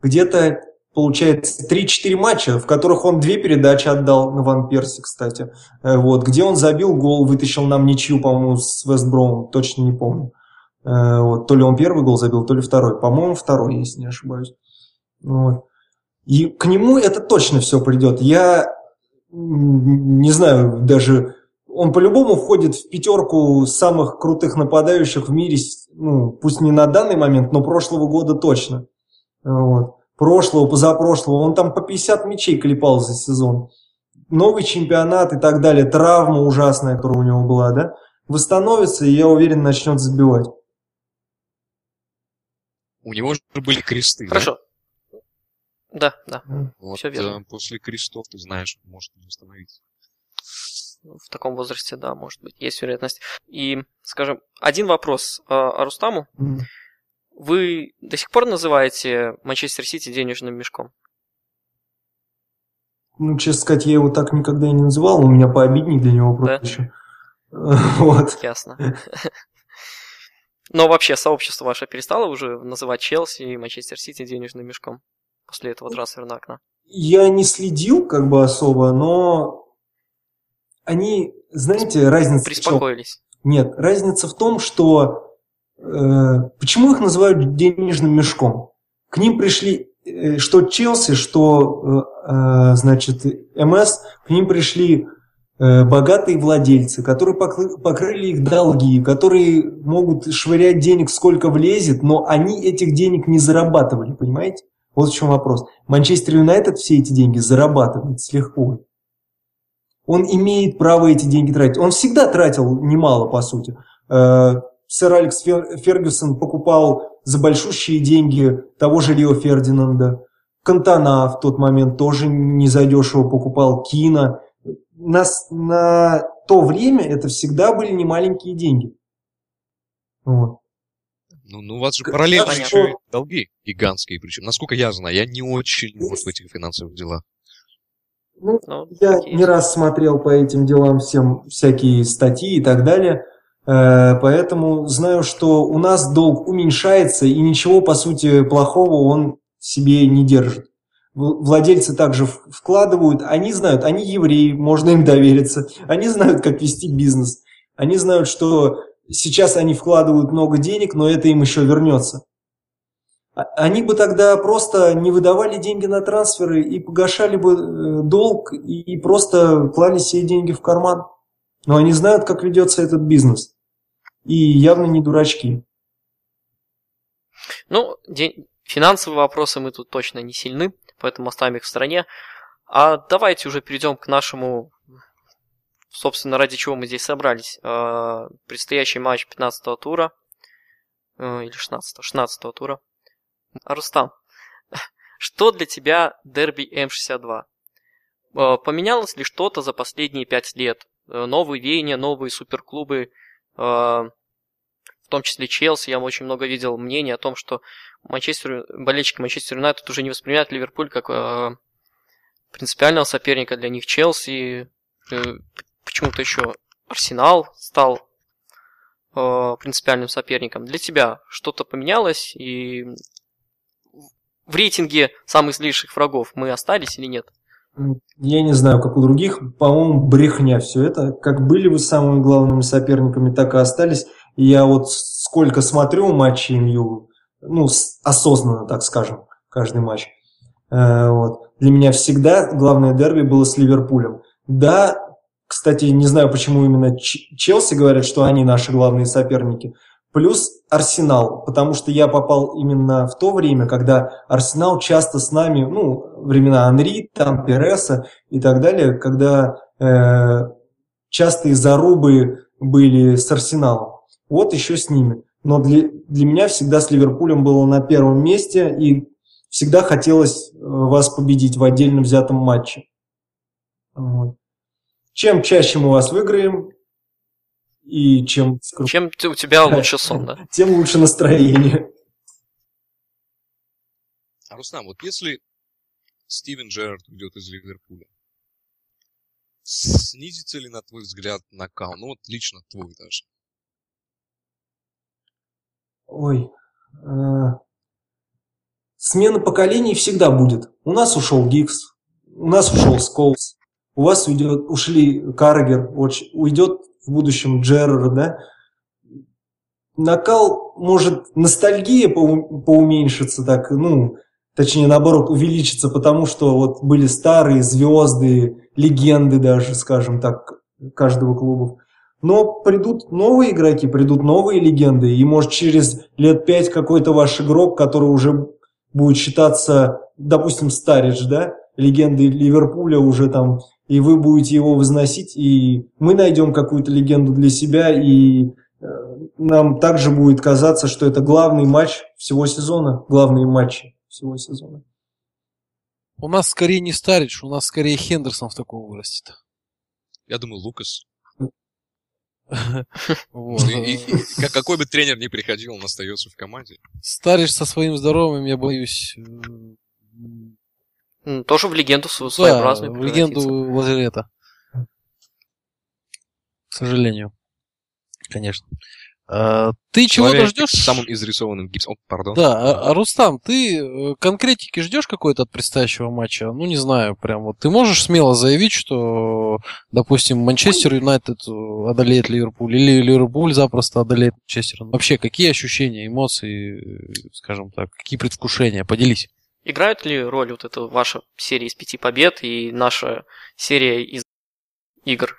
[SPEAKER 3] где-то, получается, 3-4 матча, в которых он две передачи отдал на Ван Перси, кстати. Э, вот, где он забил гол, вытащил нам ничью, по-моему, с Вестбромом, точно не помню. Э, вот, то ли он первый гол забил, то ли второй. По-моему, второй, если не ошибаюсь. Вот. И к нему это точно все придет. Я не знаю даже он по-любому входит в пятерку самых крутых нападающих в мире, ну, пусть не на данный момент, но прошлого года точно. Вот. Прошлого, позапрошлого. Он там по 50 мячей клепал за сезон. Новый чемпионат и так далее. Травма ужасная, которая у него была, да? Восстановится, и я уверен, начнет забивать.
[SPEAKER 4] У него же были кресты,
[SPEAKER 1] Хорошо. Да, да.
[SPEAKER 4] Вот,
[SPEAKER 1] Все верно.
[SPEAKER 4] э, после крестов, ты знаешь, может не восстановиться.
[SPEAKER 1] В таком возрасте, да, может быть, есть вероятность. И, скажем, один вопрос э, о Рустаму.
[SPEAKER 3] Мгм.
[SPEAKER 1] Вы до сих пор называете Манчестер Сити денежным мешком?
[SPEAKER 3] Ну, честно сказать, я его так никогда и не называл, у меня пообиднее для него
[SPEAKER 1] Да?
[SPEAKER 3] проще. Вот.
[SPEAKER 1] Ясно. Но вообще сообщество ваше перестало уже называть Челси и Манчестер Сити денежным мешком после этого трансферного окна?
[SPEAKER 3] Я не следил как бы особо, но они, знаете, разница в?
[SPEAKER 1] Приспокоились.
[SPEAKER 3] Нет, разница в том, что э, почему их называют денежным мешком? К ним пришли э, что Челси, что э, э, значит МС, к ним пришли э, богатые владельцы, которые покры- покрыли их долги, которые могут швырять денег сколько влезет, но они этих денег не зарабатывали, понимаете? Вот в чем вопрос. Манчестер Юнайтед все эти деньги зарабатывает с лихвой. Он имеет право эти деньги тратить. Он всегда тратил немало, по сути. Э, Сэр Алекс Фер- Фергюсон покупал за большущие деньги того же Рио Фердинанда. Кантана в тот момент тоже не задешево покупал. Кина. На, с- на то время это всегда были немаленькие деньги. Вот.
[SPEAKER 4] Ну, ну, у вас же параллельно еще и долги гигантские. Причем, насколько я знаю, я не очень вот в этих финансовых делах.
[SPEAKER 3] Ну,
[SPEAKER 1] Ну,
[SPEAKER 3] Я не раз смотрел по этим делам всем всякие статьи и так далее, э, поэтому знаю, что у нас долг уменьшается и ничего по сути плохого он себе не держит. Владельцы также вкладывают, они знают, они евреи, можно им довериться, они знают, как вести бизнес, они знают, что сейчас они вкладывают много денег, но это им еще вернется. А- Они бы тогда просто не выдавали деньги на трансферы и погашали бы э, долг и, просто клали себе деньги в карман. Но они знают, как ведется этот бизнес. И явно не дурачки.
[SPEAKER 1] Ну, финансовые вопросы мы тут точно не сильны, поэтому оставим их в стороне. А давайте уже перейдем к нашему, собственно, ради чего мы здесь собрались. Э, Предстоящий матч 15 тура, э, или 16 16 тура. Рустам, что для тебя дерби М62? Э, Поменялось ли что-то за последние пять лет? Э, Новые веяния, новые суперклубы, э, в том числе Челси, я очень много видел мнений о том, что Манчестер, болельщики Манчестер Юнайтед уже не воспринимают Ливерпуль как принципиального соперника для них. Челси, почему-то еще Арсенал стал принципиальным соперником. Для тебя что-то поменялось и в рейтинге самых злейших врагов мы остались или нет?
[SPEAKER 3] Я не знаю, как у других, по-моему, брехня все это. Как были вы самыми главными соперниками, так и остались. Я вот сколько смотрю матчи МЮ, ну, осознанно, так скажем, каждый матч. Э, вот. Для меня всегда главное дерби было с Ливерпулем. Да, кстати, не знаю, почему именно Челси говорят, что они наши главные соперники. Плюс Арсенал, потому что я попал именно в то время, когда Арсенал часто с нами, ну, времена Анри, там Переса и так далее, когда э, частые зарубы были с Арсеналом. Вот еще с ними. Но для, для меня всегда с Ливерпулем было на первом месте, и всегда хотелось э, вас победить в отдельно взятом матче. Вот. Чем чаще мы вас выиграем, и чем,
[SPEAKER 1] Чем у тебя лучше сон, да?
[SPEAKER 3] тем лучше настроение.
[SPEAKER 4] А, Рустам, вот если Стивен Джерард уйдет из Ливерпуля, снизится ли, на твой взгляд, накал? Ну, вот лично твой даже.
[SPEAKER 3] Ой. э, Смена поколений всегда будет. У нас ушел Гикс, у нас ушел Сколс, у вас уйдет, ушли Каргер, уйдет в будущем Джеррер, да? Накал, может, ностальгия поу- поуменьшится так, ну, точнее, наоборот, увеличится, потому что вот были старые звезды, легенды даже, скажем так, каждого клуба. Но придут новые игроки, придут новые легенды, и может через лет пять какой-то ваш игрок, который уже будет считаться, допустим, Старидж, да, легендой Ливерпуля уже там, и вы будете его возносить, и мы найдем какую-то легенду для себя, и э, нам также будет казаться, что это главный матч всего сезона, главные матчи всего сезона.
[SPEAKER 2] У нас скорее не Старич, у нас скорее Хендерсон в такого вырастет.
[SPEAKER 4] Я думаю, Лукас. Как- какой бы тренер ни приходил, он остается в команде.
[SPEAKER 2] Старишь со своим здоровьем, я боюсь.
[SPEAKER 1] Тоже в легенду свою
[SPEAKER 2] Да,
[SPEAKER 1] своеобразную
[SPEAKER 2] в легенду лазарета. К сожалению. Конечно. А, ты чего-то
[SPEAKER 4] Человек
[SPEAKER 2] ждешь?
[SPEAKER 4] самым изрисованным гипсом. О, пардон.
[SPEAKER 2] Да, а, а, Рустам, ты э, конкретики ждешь какой-то от предстоящего матча? Ну, не знаю, прям вот. Ты можешь смело заявить, что, допустим, Манчестер Юнайтед э, одолеет Ливерпуль, или Ливерпуль запросто одолеет Манчестер? Вообще, какие ощущения, эмоции, э, скажем так, какие предвкушения? Поделись.
[SPEAKER 1] Играют ли роль вот эта ваша серия из пяти побед и наша серия из игр?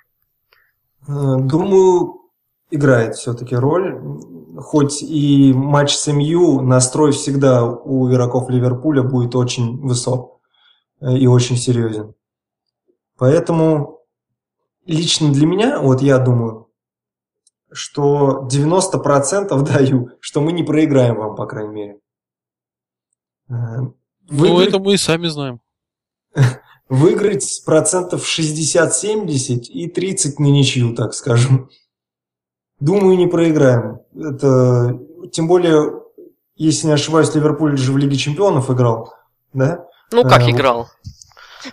[SPEAKER 3] Э, Думаю, играет все-таки роль. Хоть и матч с МЮ, настрой всегда у игроков Ливерпуля будет очень высок э, и очень серьезен. Поэтому лично для меня, вот я думаю, что 90% даю, что мы не проиграем вам, по крайней мере.
[SPEAKER 2] Ну,
[SPEAKER 3] выиграть-
[SPEAKER 2] это мы и сами знаем.
[SPEAKER 3] выиграть процентов 60-70 и 30 на ничью, так скажем. Думаю, не проиграем. Это, тем более, если не ошибаюсь, Ливерпуль же в Лиге Чемпионов играл, да?
[SPEAKER 1] Ну, как
[SPEAKER 3] А,
[SPEAKER 1] играл?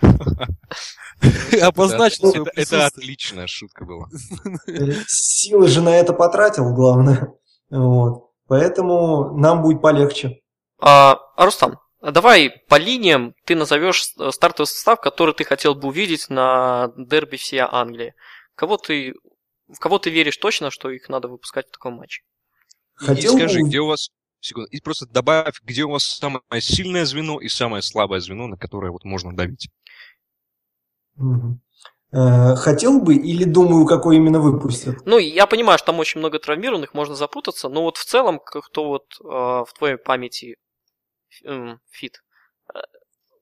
[SPEAKER 2] Свое
[SPEAKER 4] это, отличная шутка была.
[SPEAKER 3] Силы же на это потратил, главное. Вот. Поэтому нам будет полегче.
[SPEAKER 1] А, Рустам, давай по линиям ты назовешь с- стартовый состав, который ты хотел бы увидеть на дерби всей Англии. Кого ты, в кого ты веришь точно, что их надо выпускать в таком матче?
[SPEAKER 3] Хотел
[SPEAKER 4] и скажи,
[SPEAKER 3] бы-
[SPEAKER 4] где у вас... Секунду. И просто добавь, где у вас самое сильное звено и самое слабое звено, на которое вот можно давить.
[SPEAKER 3] Э, Хотел бы или думаю, какой именно выпустят?
[SPEAKER 1] Ну, я понимаю, что там очень много травмированных, можно запутаться, но вот в целом, кто вот э, в твоей памяти фит, э,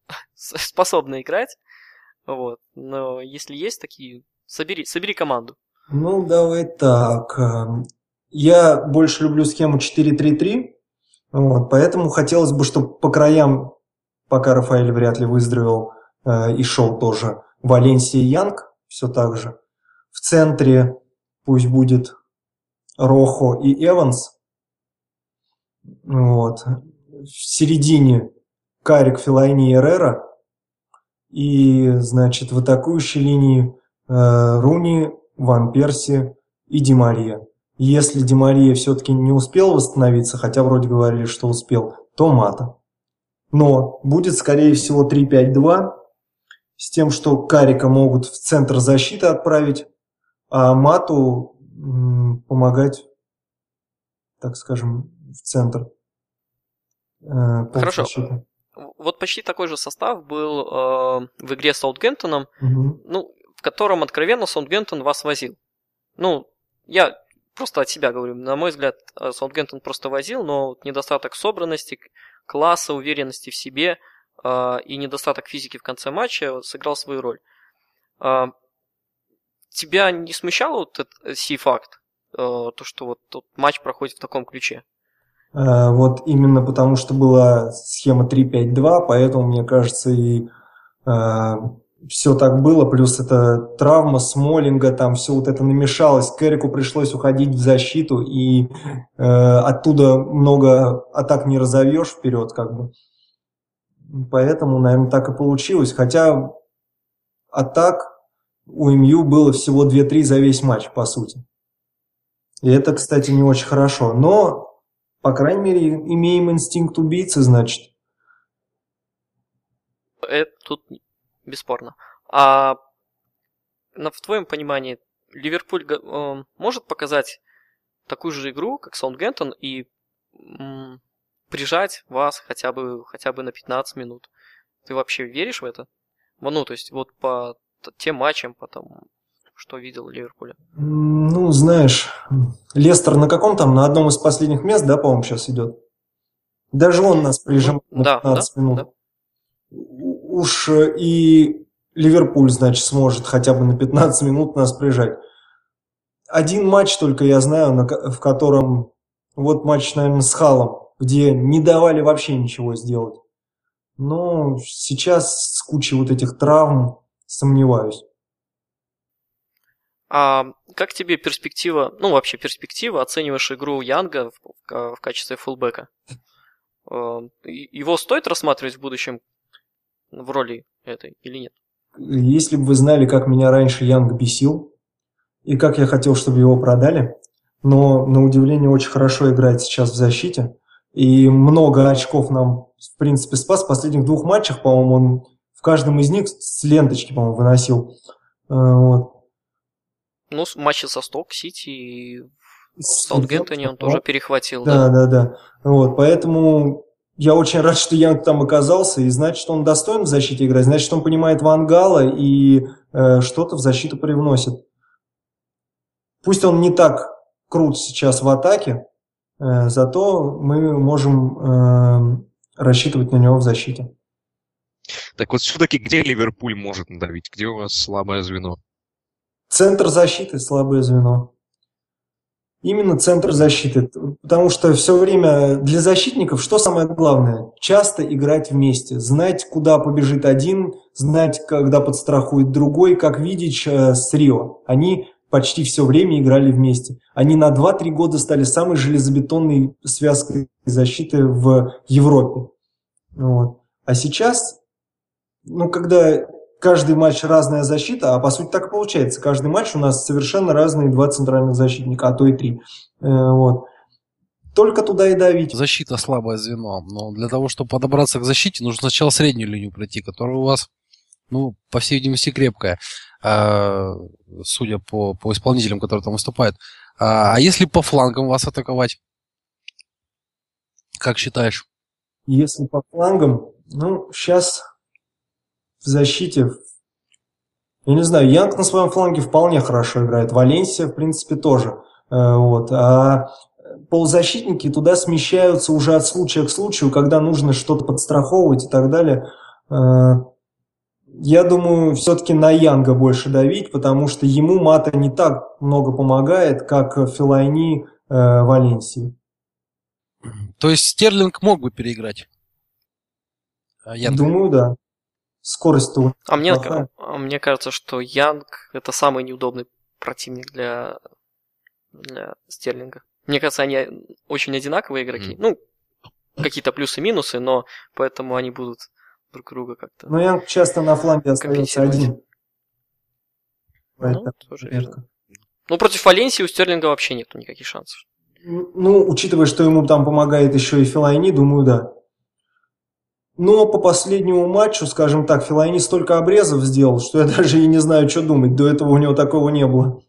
[SPEAKER 1] с- способны играть, вот, но если есть такие, собери, собери команду.
[SPEAKER 3] Ну, давай так. эм, Я больше люблю схему 4-3-3, вот, поэтому хотелось бы, чтобы по краям, пока Рафаэль вряд ли выздоровел э, и шел тоже, Валенсия и Янг, все так же. В центре пусть будет Рохо и Эванс. Вот. В середине Карик, Филайни и Эррера. И, значит, в атакующей линии э, Руни, Ван Перси и Ди Мария. Если Ди Мария все-таки не успел восстановиться, хотя вроде говорили, что успел, то Мата. Но будет, скорее всего, 3-5-2 с тем, что Карика могут в центр защиты отправить, а Мату м, помогать, так скажем, в центр. Э,
[SPEAKER 1] Хорошо. Вот почти такой же состав был э, в игре с Саутгемптоном,
[SPEAKER 3] Мгм.
[SPEAKER 1] ну, в котором откровенно Саутгемптон вас возил. Ну, я просто от себя говорю, на мой взгляд, э, Саутгемптон просто возил, но вот недостаток собранности, класса, уверенности в себе э, и недостаток физики в конце матча сыграл свою роль. Э, тебя не смущал вот этот сей факт, э, то, что вот тот матч проходит в таком ключе?
[SPEAKER 3] Э, Вот именно потому, что была схема 3-5-2, поэтому, мне кажется, и все так было. Плюс это травма Смолинга, там все вот это намешалось. Керрику пришлось уходить в защиту, и э, оттуда много атак не разовьешь вперед, как бы. Поэтому, наверное, так и получилось. Хотя атак у МЮ было всего 2-3 за весь матч, по сути. И это, кстати, не очень хорошо. Но по крайней мере, имеем инстинкт убийцы, значит.
[SPEAKER 1] Это тут бесспорно. А в твоем понимании Ливерпуль го- э, может показать такую же игру, как Саундгемптон, и прижать вас хотя бы, хотя бы на 15 минут? Ты вообще веришь в это? Ну, то есть, вот по тем матчам, по тому, что видел Ливерпуля.
[SPEAKER 3] Ну, знаешь, Лестер на каком там, на одном из последних мест, да, по-моему, сейчас идет? Даже он нас прижимает
[SPEAKER 1] Ну,
[SPEAKER 3] на
[SPEAKER 1] да,
[SPEAKER 3] 15
[SPEAKER 1] да,
[SPEAKER 3] минут.
[SPEAKER 1] да.
[SPEAKER 3] Уж э, и Ливерпуль, значит, сможет хотя бы на 15 минут нас прижать. Один матч только я знаю, в котором, вот матч, наверное, с Халом, где не давали вообще ничего сделать. Но сейчас с кучей вот этих травм сомневаюсь.
[SPEAKER 1] А как тебе перспектива, ну вообще перспектива, оцениваешь игру Янга в, в качестве фулбэка? Э, его стоит рассматривать в будущем в роли этой или нет?
[SPEAKER 3] Если бы вы знали, как меня раньше Янг бесил, и как я хотел, чтобы его продали, но на удивление очень хорошо играет сейчас в защите, и много очков нам, в принципе, спас. В последних двух матчах, по-моему, он в каждом из них с ленточки, по-моему, выносил. Э, вот.
[SPEAKER 1] Ну, матчи со Сток-Сити и в Саутгемптоне он тоже перехватил.
[SPEAKER 3] Да, да, да. да. Вот, поэтому я очень рад, что Янг там оказался, и значит, он достоин в защите играть, значит, он понимает Вангала и э, что-то в защиту привносит. Пусть он не так крут сейчас в атаке, э, зато мы можем э, рассчитывать на него в защите.
[SPEAKER 4] Так вот, все-таки где Ливерпуль может надавить? Где у вас слабое звено?
[SPEAKER 3] Центр защиты слабое звено. Именно центр защиты. Потому что все время для защитников что самое главное? Часто играть вместе. Знать, куда побежит один, знать, когда подстрахует другой, как видеть э, с Рио. Они почти все время играли вместе. Они на 2-3 года стали самой железобетонной связкой защиты в Европе. Вот. А сейчас, ну, когда каждый матч разная защита, а по сути так и получается. Каждый матч у нас совершенно разные два центральных защитника, а то и три. Э, вот. Только туда и давить.
[SPEAKER 2] Защита слабое звено. Но для того, чтобы подобраться к защите, нужно сначала среднюю линию пройти, которая у вас, ну, по всей видимости, крепкая, а, судя по, по исполнителям, которые там выступают. А, а если по флангам вас атаковать? Как считаешь?
[SPEAKER 3] Если по флангам, ну, сейчас в защите, я не знаю, Янг на своем фланге вполне хорошо играет, Валенсия, в принципе, тоже. Э, вот. А полузащитники туда смещаются уже от случая к случаю, когда нужно что-то подстраховывать и так далее. Э, я думаю, все-таки на Янга больше давить, потому что ему Мата не так много помогает, как Филайни э, Валенсии.
[SPEAKER 2] То есть Стерлинг мог бы переиграть?
[SPEAKER 3] Янга. Думаю, да скорость-то
[SPEAKER 1] а мне, а мне кажется, что Янг это самый неудобный противник для, для Стерлинга. Мне кажется, они очень одинаковые игроки. Mm. Ну, какие-то плюсы-минусы, но поэтому они будут друг друга как-то.
[SPEAKER 3] Но Янг часто на фланге остается один.
[SPEAKER 1] Ну, тоже Ну, против Валенсии у Стерлинга вообще нету никаких шансов.
[SPEAKER 3] Ну, учитывая, что ему там помогает еще и Филайни, думаю, да. Но по последнему матчу, скажем так, Филайни столько обрезов сделал, что я даже и не знаю, что думать. До этого у него такого не было.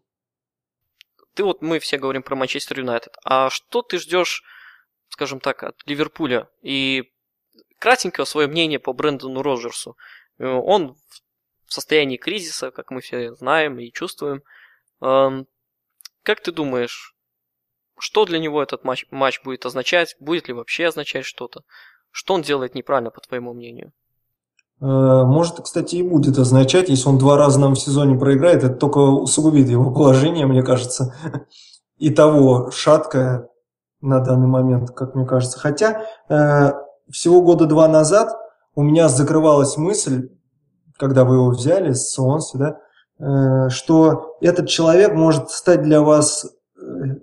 [SPEAKER 1] Ты вот, мы все говорим про Манчестер Юнайтед. А что ты ждешь, скажем так, от Ливерпуля? И кратенько свое мнение по Брэндону Роджерсу. Он в состоянии кризиса, как мы все знаем и чувствуем. Эм, как ты думаешь, что для него этот матч, матч будет означать? Будет ли вообще означать что-то? Что он делает неправильно, по твоему мнению?
[SPEAKER 3] Э, может, кстати, и будет означать, если он два раза нам в сезоне проиграет, это только усугубит его положение, мне кажется. И того шаткое на данный момент, как мне кажется. Хотя э, всего года два назад у меня закрывалась мысль, когда вы его взяли с Сонси, да, э, что этот человек может стать для вас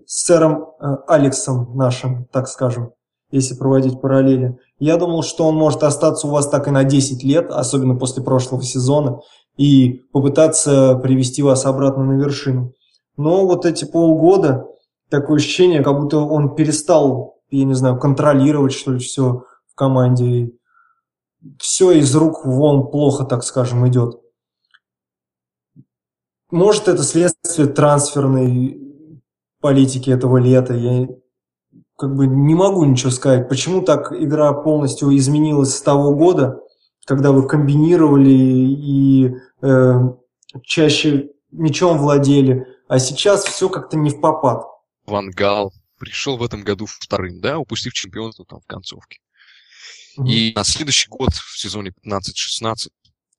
[SPEAKER 3] сэром Алексом нашим, так скажем если проводить параллели. Я думал, что он может остаться у вас так и на 10 лет, особенно после прошлого сезона, и попытаться привести вас обратно на вершину. Но вот эти полгода, такое ощущение, как будто он перестал, я не знаю, контролировать, что ли, все в команде. Все из рук вон плохо, так скажем, идет. Может, это следствие трансферной политики этого лета. Я как бы не могу ничего сказать. Почему так игра полностью изменилась с того года, когда вы комбинировали и э, чаще мячом владели, а сейчас все как-то не в попад.
[SPEAKER 4] Вангал пришел в этом году вторым, да, упустив чемпионство там в концовке. Mm-hmm. И на следующий год, в сезоне 15-16,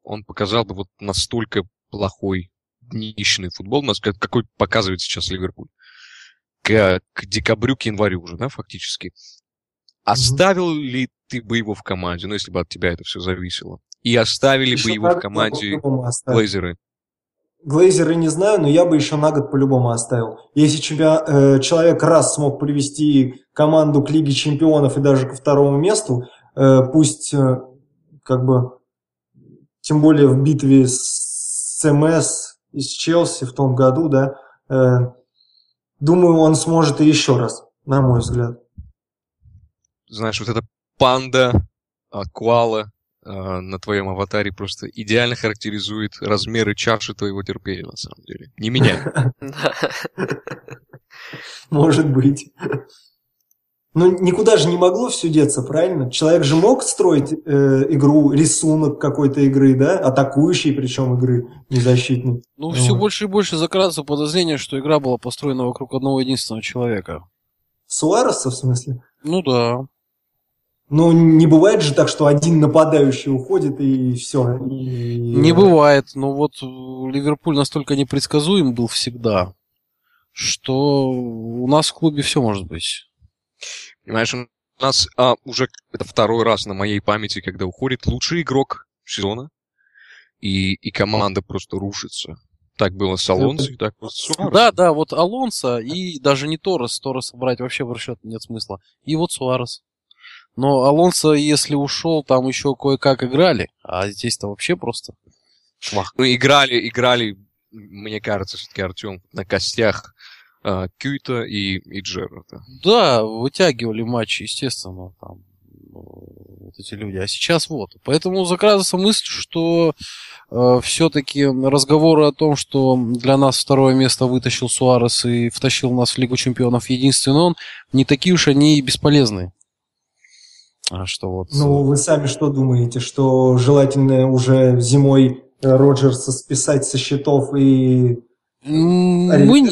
[SPEAKER 4] он показал бы вот настолько плохой днищный футбол, какой показывает сейчас Ливерпуль к, к декабрю, к январю уже, да, фактически. Оставил mm-hmm. ли ты бы его в команде, ну, если бы от тебя это все зависело? И оставили Еще бы его в команде Глейзеры?
[SPEAKER 3] Глейзеры не знаю, но я бы еще на год по-любому оставил. Если чемпион, э, человек раз смог привести команду к Лиге Чемпионов и даже ко второму месту, э, пусть э, как бы, тем более в битве с МС и с Челси в том году, да, э, думаю, он сможет и еще раз, на мой взгляд.
[SPEAKER 4] Знаешь, вот эта панда, а, куала, а, на твоем аватаре просто идеально характеризует размеры чаши твоего терпения, на самом деле. Не меня.
[SPEAKER 3] Может быть. Ну, никуда же не могло все деться, правильно? Человек же мог строить э, игру, рисунок какой-то игры, да? Атакующей причем игры, не защитной.
[SPEAKER 2] Ну, все больше и больше закрадывается подозрение, что игра была построена вокруг одного единственного человека.
[SPEAKER 3] Суареса, в смысле?
[SPEAKER 2] Ну да.
[SPEAKER 3] Ну, не бывает же так, что один нападающий уходит и все. И...
[SPEAKER 2] Не бывает. Но вот Ливерпуль настолько непредсказуем был всегда, что у нас в клубе все может быть.
[SPEAKER 4] Понимаешь, у нас а, уже это второй раз на моей памяти, когда уходит лучший игрок сезона, и, и команда просто рушится. Так было с Алонсо, и так вот с Суаресом.
[SPEAKER 2] Да, да, вот Алонсо и даже не Торрес, Торреса брать вообще в расчет нет смысла. И вот Суарес. Но Алонсо, если ушел, там еще кое-как играли, а здесь-то вообще просто
[SPEAKER 4] швах. Ну, играли, играли, мне кажется, все-таки Артем на костях э, Кюйта и, и Джерарда.
[SPEAKER 2] Да, вытягивали матчи, естественно, там вот эти люди. А сейчас вот. Поэтому закрадывается мысль, что э, все-таки разговоры о том, что для нас второе место вытащил Суарес и втащил нас в Лигу Чемпионов единственный он, не такие уж они и бесполезные.
[SPEAKER 3] А что вот... Ну, вы сами что думаете, что желательно уже зимой Роджерса списать со счетов и...
[SPEAKER 2] Мы,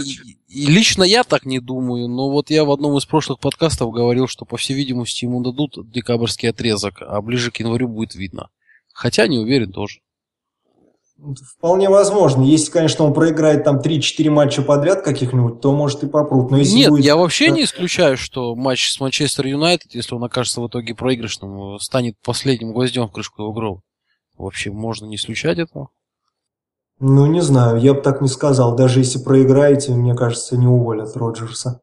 [SPEAKER 2] лично я так не думаю, но вот я в одном из прошлых подкастов говорил, что, по всей видимости, ему дадут декабрьский отрезок, а ближе к январю будет видно. Хотя не уверен тоже.
[SPEAKER 3] Вполне возможно. Если, конечно, он проиграет там 3-4 матча подряд каких-нибудь, то может и попрут.
[SPEAKER 2] Но если Нет, будет... я вообще не исключаю, что матч с Манчестер Юнайтед, если он окажется в итоге проигрышным, станет последним гвоздем в крышку его гроба. Вообще можно не исключать этого.
[SPEAKER 3] Ну, не знаю, я бы так не сказал. Даже если проиграете, мне кажется, не уволят Роджерса.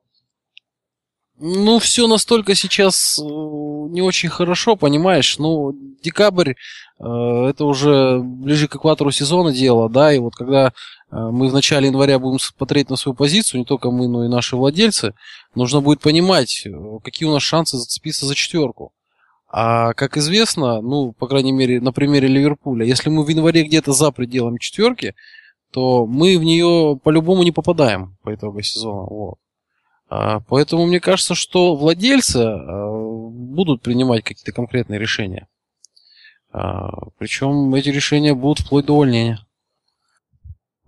[SPEAKER 2] Ну, все настолько сейчас э, не очень хорошо, понимаешь? Ну, декабрь э, это уже ближе к экватору сезона дело, да, и вот когда э, мы в начале января будем смотреть на свою позицию, не только мы, но и наши владельцы, нужно будет понимать, какие у нас шансы зацепиться за четверку. А как известно, ну, по крайней мере, на примере Ливерпуля, если мы в январе где-то за пределами четверки, то мы в нее по-любому не попадаем по итогу сезона. Вот. А, поэтому мне кажется, что владельцы а, будут принимать какие-то конкретные решения. А, Причем эти решения будут вплоть до увольнения.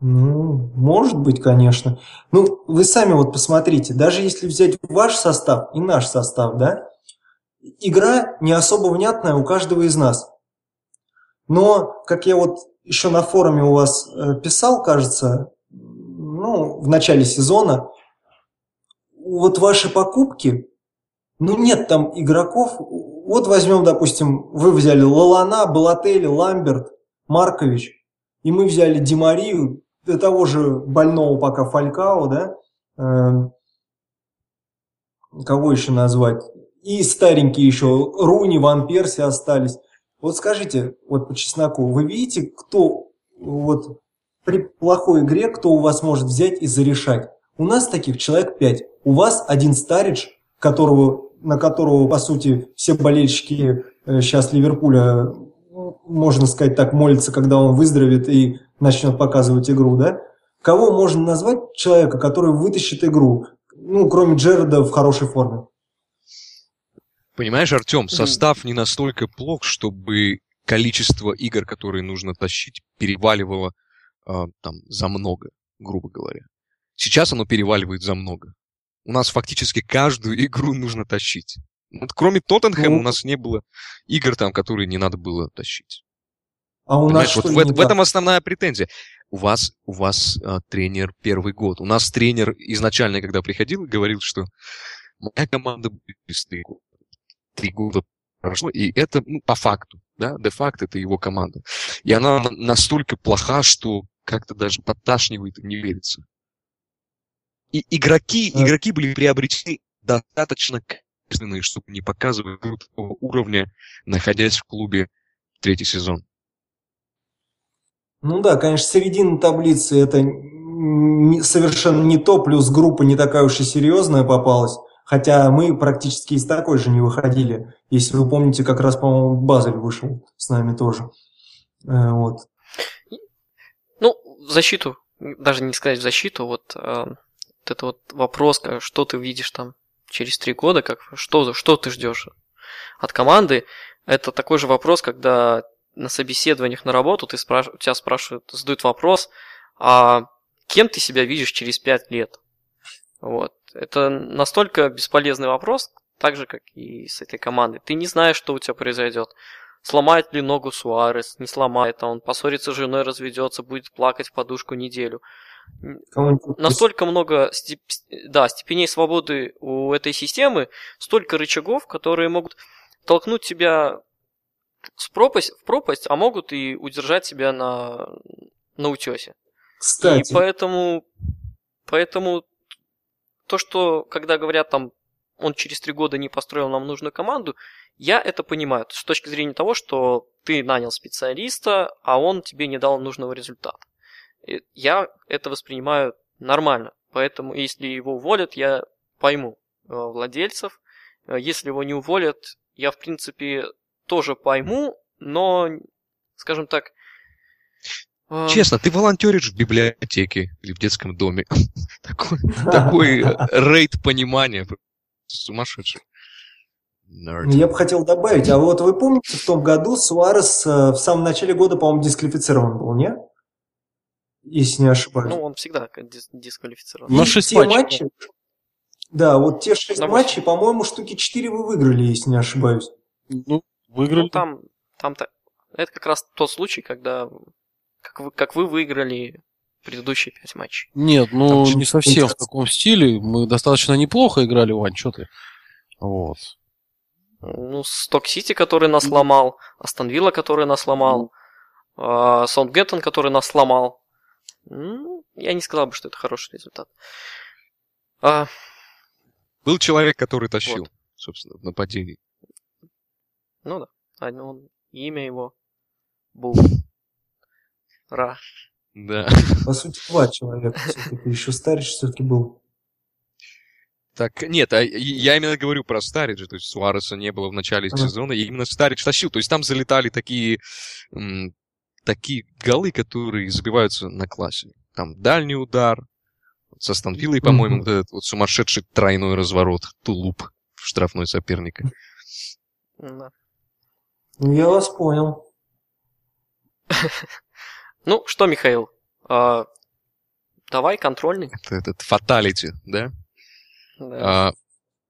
[SPEAKER 3] Ну, может быть, конечно. Ну, вы сами вот посмотрите, даже если взять ваш состав и наш состав, да, игра не особо внятная у каждого из нас. Но, как я вот еще на форуме у вас э, писал, кажется, ну, в начале сезона, вот ваши покупки, ну нет там игроков. Вот возьмем, допустим, вы взяли Лалана, Балатели, Ламберт, Маркович, и мы взяли Димарию, до того же больного пока Фалькао, да, э, кого еще назвать, и старенькие еще Руни, Ван Перси остались. Вот скажите, вот по чесноку, вы видите, кто вот при плохой игре, кто у вас может взять и зарешать? У нас таких человек пять. У вас один старич, которого, на которого, по сути, все болельщики сейчас э, Ливерпуля, можно сказать так, молятся, когда он выздоровеет и начнет показывать игру, да? Кого можно назвать человека, который вытащит игру, ну, кроме Джерарда в хорошей форме?
[SPEAKER 4] Понимаешь, Артем, состав не настолько плох, чтобы количество игр, которые нужно тащить, переваливало э, там за много, грубо говоря. Сейчас оно переваливает за много у нас фактически каждую игру нужно тащить. Вот кроме Тоттенхэма ну, у нас не было игр там, которые не надо было тащить. А у Понимаешь, нас вот в, в этом основная претензия. У вас, у вас а, тренер первый год. У нас тренер изначально, когда приходил, говорил, что моя команда будет без года. Три года прошло, и это ну, по факту, да, де факто это его команда. И она настолько плоха, что как-то даже подташнивает и не верится. И игроки,
[SPEAKER 3] Да.
[SPEAKER 4] игроки были приобретены достаточно качественные, чтобы не показывать игру такого уровня, находясь в клубе третий сезон.
[SPEAKER 3] Ну да, конечно, середина таблицы это не- совершенно не то, плюс группа не такая уж и серьезная попалась. Хотя мы практически из такой же не выходили. Если вы помните, как раз, по-моему, Базель вышел с нами тоже. Э, Вот.
[SPEAKER 1] Ну, в защиту, даже не сказать в защиту, вот, э, вот это вот вопрос, как- что ты видишь там через три года, как, что, что ты ждешь от команды, это такой же вопрос, когда на собеседованиях на работу ты спраш... тебя спрашивают, задают вопрос, а кем ты себя видишь через пять лет? Вот. Это настолько бесполезный вопрос, так же, как и с этой командой. Ты не знаешь, что у тебя произойдет. Сломает ли ногу Суарес, не сломает, а он поссорится с женой, разведется, будет плакать в подушку неделю. Настолько много степ- да, степеней свободы у этой системы, столько рычагов, которые могут толкнуть тебя с пропасть, в пропасть, а могут и удержать тебя на, на утесе.
[SPEAKER 3] Кстати,
[SPEAKER 1] И поэтому, поэтому то, что когда говорят там, он через три года не построил нам нужную команду, я это понимаю. С точки зрения того, что ты нанял специалиста, а он тебе не дал нужного результата. Я это воспринимаю нормально. Поэтому, если его уволят, я пойму э, владельцев. Э, Если его не уволят, я, в принципе, тоже пойму, но, скажем так... э,
[SPEAKER 4] Честно, ты волонтеришь в библиотеке или в детском доме. Такой, такой э, рейд понимания. Сумасшедший. Nerd.
[SPEAKER 3] я бы хотел добавить, а вот вы помните, в том году Суарес э, в самом начале года, по-моему, дисквалифицирован был, не? Если не ошибаюсь.
[SPEAKER 1] Ну, он всегда дис- дисквалифицирован.
[SPEAKER 2] На шесть
[SPEAKER 3] те
[SPEAKER 2] матчей.
[SPEAKER 3] матчи, да, вот те шесть
[SPEAKER 1] На
[SPEAKER 3] матчей, по-моему, штуки 4 вы выиграли, если не ошибаюсь.
[SPEAKER 2] Ну, выиграли.
[SPEAKER 1] Ну, там, там-то... Это как раз тот случай, когда как вы, как вы выиграли предыдущие пять матчей.
[SPEAKER 2] Нет, ну
[SPEAKER 3] Там
[SPEAKER 2] не совсем в таком стиле. Мы достаточно неплохо играли, Вань, что ты? Вот.
[SPEAKER 1] Ну, Сток Сити, который нас сломал, Астон Вилла, который нас сломал, а, Саундгемптон, который нас сломал. Ну, я не сказал бы, что это хороший результат. А,
[SPEAKER 4] Был человек, который тащил,
[SPEAKER 1] Вот.
[SPEAKER 4] собственно, в нападении.
[SPEAKER 1] ну да, а, ну, он- имя его был Ра.
[SPEAKER 4] Да.
[SPEAKER 3] По сути, два человека все-таки. Еще Старич все-таки был.
[SPEAKER 4] Так, нет, а я именно говорю про Стариджа, то есть Суареса не было в начале
[SPEAKER 3] Ага.
[SPEAKER 4] сезона, и именно Старидж тащил. То есть там залетали такие, м, такие голы, которые забиваются на классе. Там дальний удар, со Станвиллой, по-моему, вот этот вот сумасшедший тройной разворот, тулуп в штрафной соперника.
[SPEAKER 3] Ну, я вас понял.
[SPEAKER 1] Ну, что, Михаил, а, давай контрольный.
[SPEAKER 4] Это этот фаталити, да?
[SPEAKER 1] Да.
[SPEAKER 4] А,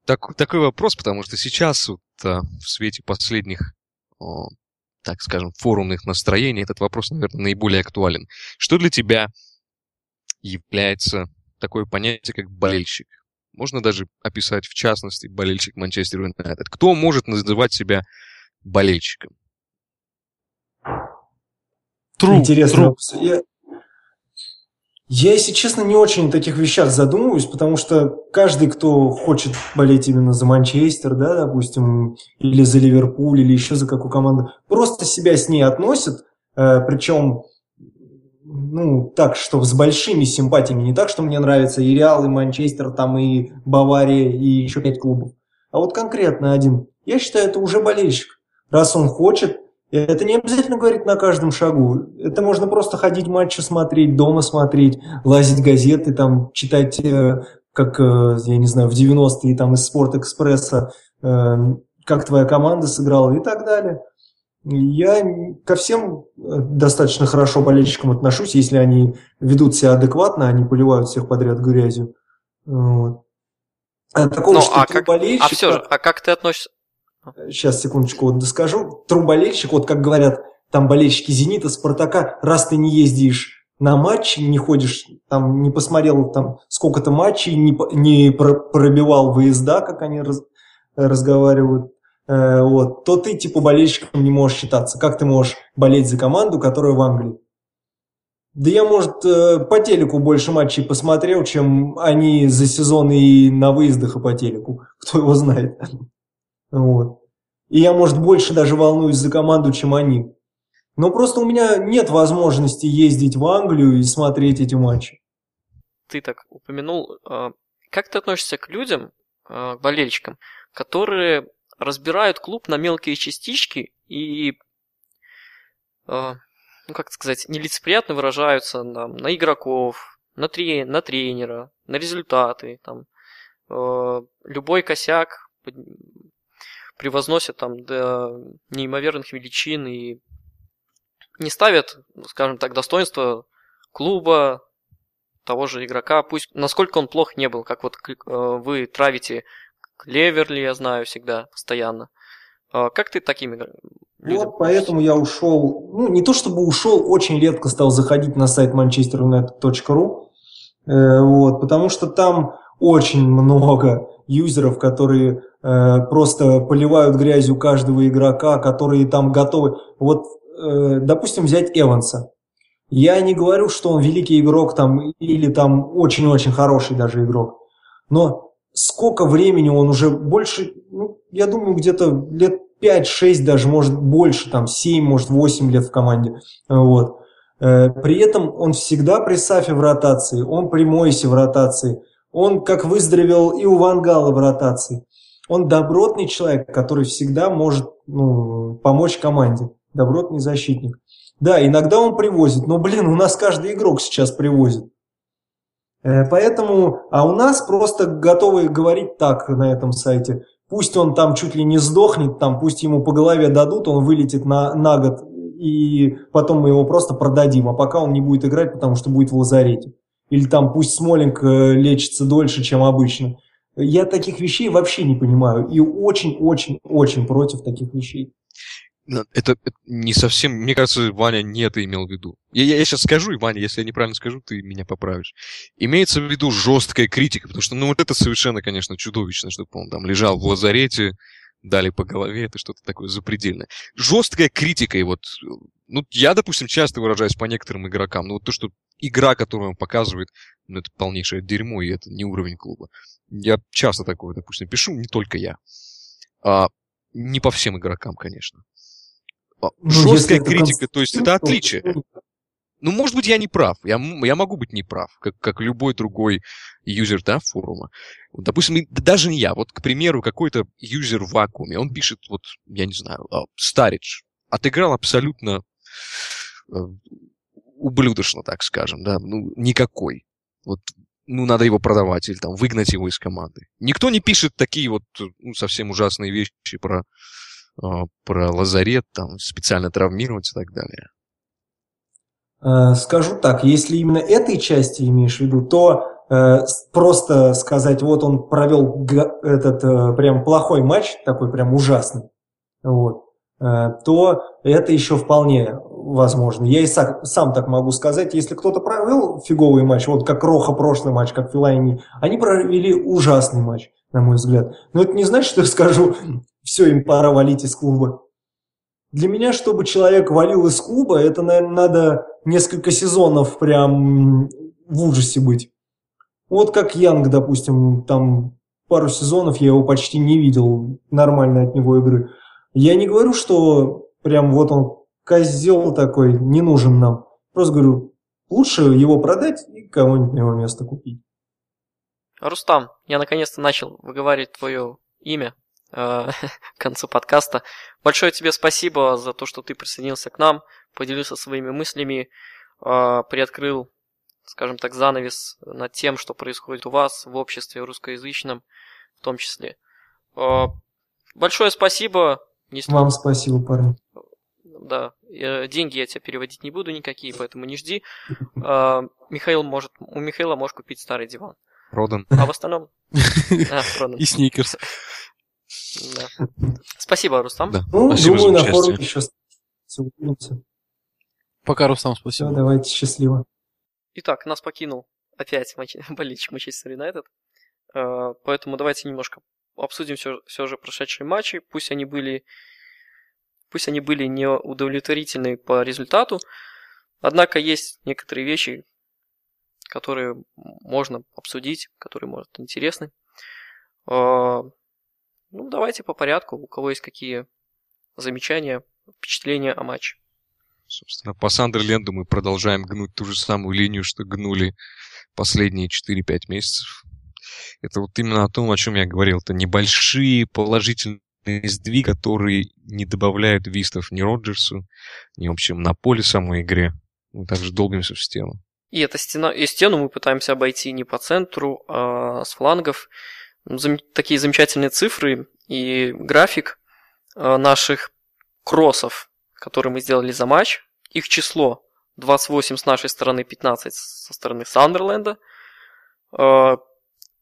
[SPEAKER 4] так- такой вопрос, потому что сейчас вот, а, в свете последних, о, так скажем, форумных настроений этот вопрос, наверное, наиболее актуален. Что для тебя является такое понятие, как болельщик? Можно даже описать, в частности, болельщик Манчестер Юнайтед. Кто может называть себя болельщиком?
[SPEAKER 2] Тру,
[SPEAKER 3] Интересно.
[SPEAKER 2] тру.
[SPEAKER 3] Я, я, если честно, не очень о таких вещах задумываюсь, потому что каждый, кто хочет болеть именно за Манчестер, да, допустим, или за Ливерпуль, или еще за какую команду, просто себя с ней относит, э, причем, ну, так, что с большими симпатиями, не так, что мне нравится и Реал, и Манчестер, там, и Бавария, и еще пять клубов, а вот конкретно один. Я считаю, это уже болельщик. Раз он хочет, это не обязательно говорить на каждом шагу. Это можно просто ходить матчи смотреть, дома смотреть, лазить газеты, там, читать, э, как, э, я не знаю, в 90-е там из Спорт-Экспресса, э, как твоя команда сыграла и так далее. Я ко всем достаточно хорошо болельщикам отношусь, если они ведут себя адекватно, они поливают всех подряд грязью. Вот. А такого,
[SPEAKER 1] Ну,
[SPEAKER 3] что
[SPEAKER 1] а как-
[SPEAKER 3] болельщик,
[SPEAKER 1] А все же, а как ты относишься?
[SPEAKER 3] Сейчас, секундочку, вот доскажу. Труболельщик, вот как говорят там болельщики «Зенита», «Спартака», раз ты не ездишь на матчи, не ходишь, там не посмотрел там сколько-то матчей, не, не про- пробивал выезда, как они раз- разговаривают, э, вот, то ты типа болельщиком не можешь считаться. Как ты можешь болеть за команду, которая в Англии? Да я, может, э, по телеку больше матчей посмотрел, чем они за сезон и на выездах и по телеку. Кто его знает. Вот. И я, может, больше даже волнуюсь за команду, чем они. Но просто у меня нет возможности ездить в Англию и смотреть эти матчи.
[SPEAKER 1] Ты так упомянул. А, как ты относишься к людям, а, к болельщикам, которые разбирают клуб на мелкие частички и а, ну как сказать, нелицеприятно выражаются там, на игроков, на, трен на тренера, на результаты, там, любой косяк превозносят там до неимоверных величин и не ставят, скажем так, достоинство клуба, того же игрока, пусть насколько он плох не был, как вот э, вы травите Клеверли, я знаю всегда, постоянно. Э, как ты такими
[SPEAKER 3] людям? Вот поэтому я ушел, ну не то чтобы ушел, очень редко стал заходить на сайт manchesterunited.ru, э, вот, потому что там очень много юзеров, которые просто поливают грязью каждого игрока, которые там готовы. Вот Э, допустим, взять Эванса. Я не говорю, что он великий игрок там или там очень-очень хороший даже игрок. Но сколько времени он уже больше, ну, я думаю, где-то лет 5-6 даже, может больше, там 7, может 8 лет в команде. Вот. Э, при этом он всегда при Сафе в ротации, он при Мойсе в ротации, он как выздоровел и у Вангала в ротации. Он добротный человек, который всегда может ну, помочь команде добротный защитник. Да, иногда он привозит, но, блин, у нас каждый игрок сейчас привозит. Э, поэтому, а у нас просто готовы говорить так на этом сайте. Пусть он там чуть ли не сдохнет, там, пусть ему по голове дадут, он вылетит на, на год, и потом мы его просто продадим, а пока он не будет играть, потому что будет в лазарете. Или там пусть Смолинг э, лечится дольше, чем обычно. Я таких вещей вообще не понимаю и очень-очень-очень против таких вещей.
[SPEAKER 4] Это, это не совсем... Мне кажется, Ваня не это имел в виду. Я, я, я сейчас скажу, и, Ваня, если я неправильно скажу, ты меня поправишь. Имеется в виду жесткая критика, потому что, ну, вот это совершенно, конечно, чудовищно, чтобы он там лежал в лазарете, дали по голове, это что-то такое запредельное. Жесткая критика, и вот, ну, я, допустим, часто выражаюсь по некоторым игрокам, ну, вот то, что игра, которую он показывает, ну, это полнейшее дерьмо, и это не уровень клуба. Я часто такое, допустим, пишу, не только я. А, не по всем игрокам, конечно. А, ну, Жесткая критика, то есть это отличие. Ну, может быть, я не прав. Я, я могу быть не прав, как, как любой другой юзер да, форума. Вот, допустим, даже не я. Вот, к примеру, какой-то юзер в вакууме, он пишет, вот, я не знаю, Старидж отыграл абсолютно э, ублюдочно, так скажем, да, ну, никакой. Вот, ну, надо его продавать или там выгнать его из команды. Никто не пишет такие вот ну, совсем ужасные вещи про а, про лазарет, там, специально травмировать и так далее?
[SPEAKER 3] Э, скажу так, если именно этой части имеешь в виду, то э, просто сказать, вот он провел этот э, прям плохой матч, такой прям ужасный, вот, э, то это еще вполне возможно. Я и сам, сам так могу сказать, если кто-то провел фиговый матч, вот как Роха прошлый матч, как Филайни, они провели ужасный матч, на мой взгляд. Но это не значит, что я скажу, все, им пора валить из клуба. Для меня, чтобы человек валил из клуба, это, наверное, надо несколько сезонов прям в ужасе быть. Вот как Янг, допустим, там пару сезонов я его почти не видел нормальной от него игры. Я не говорю, что прям вот он козел такой, не нужен нам. Просто говорю, лучше его продать и кого-нибудь на его место купить.
[SPEAKER 1] Рустам, я наконец-то начал выговаривать твое имя э, к концу подкаста. Большое тебе спасибо за то, что ты присоединился к нам, поделился своими мыслями, э, приоткрыл, скажем так, занавес над тем, что происходит у вас в обществе русскоязычном в том числе. Э, большое спасибо.
[SPEAKER 3] Если... Вам спасибо, парни.
[SPEAKER 1] Да, деньги я тебе переводить не буду никакие, поэтому не жди. Михаил может, у Михаила можешь купить старый диван.
[SPEAKER 4] Продан.
[SPEAKER 1] А в остальном?
[SPEAKER 2] А, продан. И сникерс.
[SPEAKER 1] Да. Спасибо, Рустам. Да.
[SPEAKER 3] Ну, спасибо думаю, на форуме еще
[SPEAKER 2] увидимся. Пока, Рустам, спасибо.
[SPEAKER 3] Все, давайте, счастливо.
[SPEAKER 1] Итак, нас покинул опять болельщик Манчестер Юнайтед. Э, поэтому давайте немножко обсудим все, все же прошедшие матчи. Пусть они были пусть они были неудовлетворительны по результату, Однако есть некоторые вещи, которые можно обсудить, которые, может, интересны. А, ну, давайте по порядку. У кого есть какие замечания, впечатления о матче?
[SPEAKER 4] Собственно, по Сандерленду мы продолжаем гнуть ту же самую линию, что гнули последние 4-5 месяцев. Это вот именно о том, о чем я говорил. Это небольшие положительные сдвиги, которые не добавляют вистов ни Роджерсу, ни, в общем, на поле самой игре. Мы также долбимся в стену.
[SPEAKER 1] И эта стена, и стену мы пытаемся обойти не по центру, а с флангов. Зам, такие замечательные цифры и график а, наших кроссов, которые мы сделали за матч. Их число 28 с нашей стороны, 15 со стороны Сандерленда. А,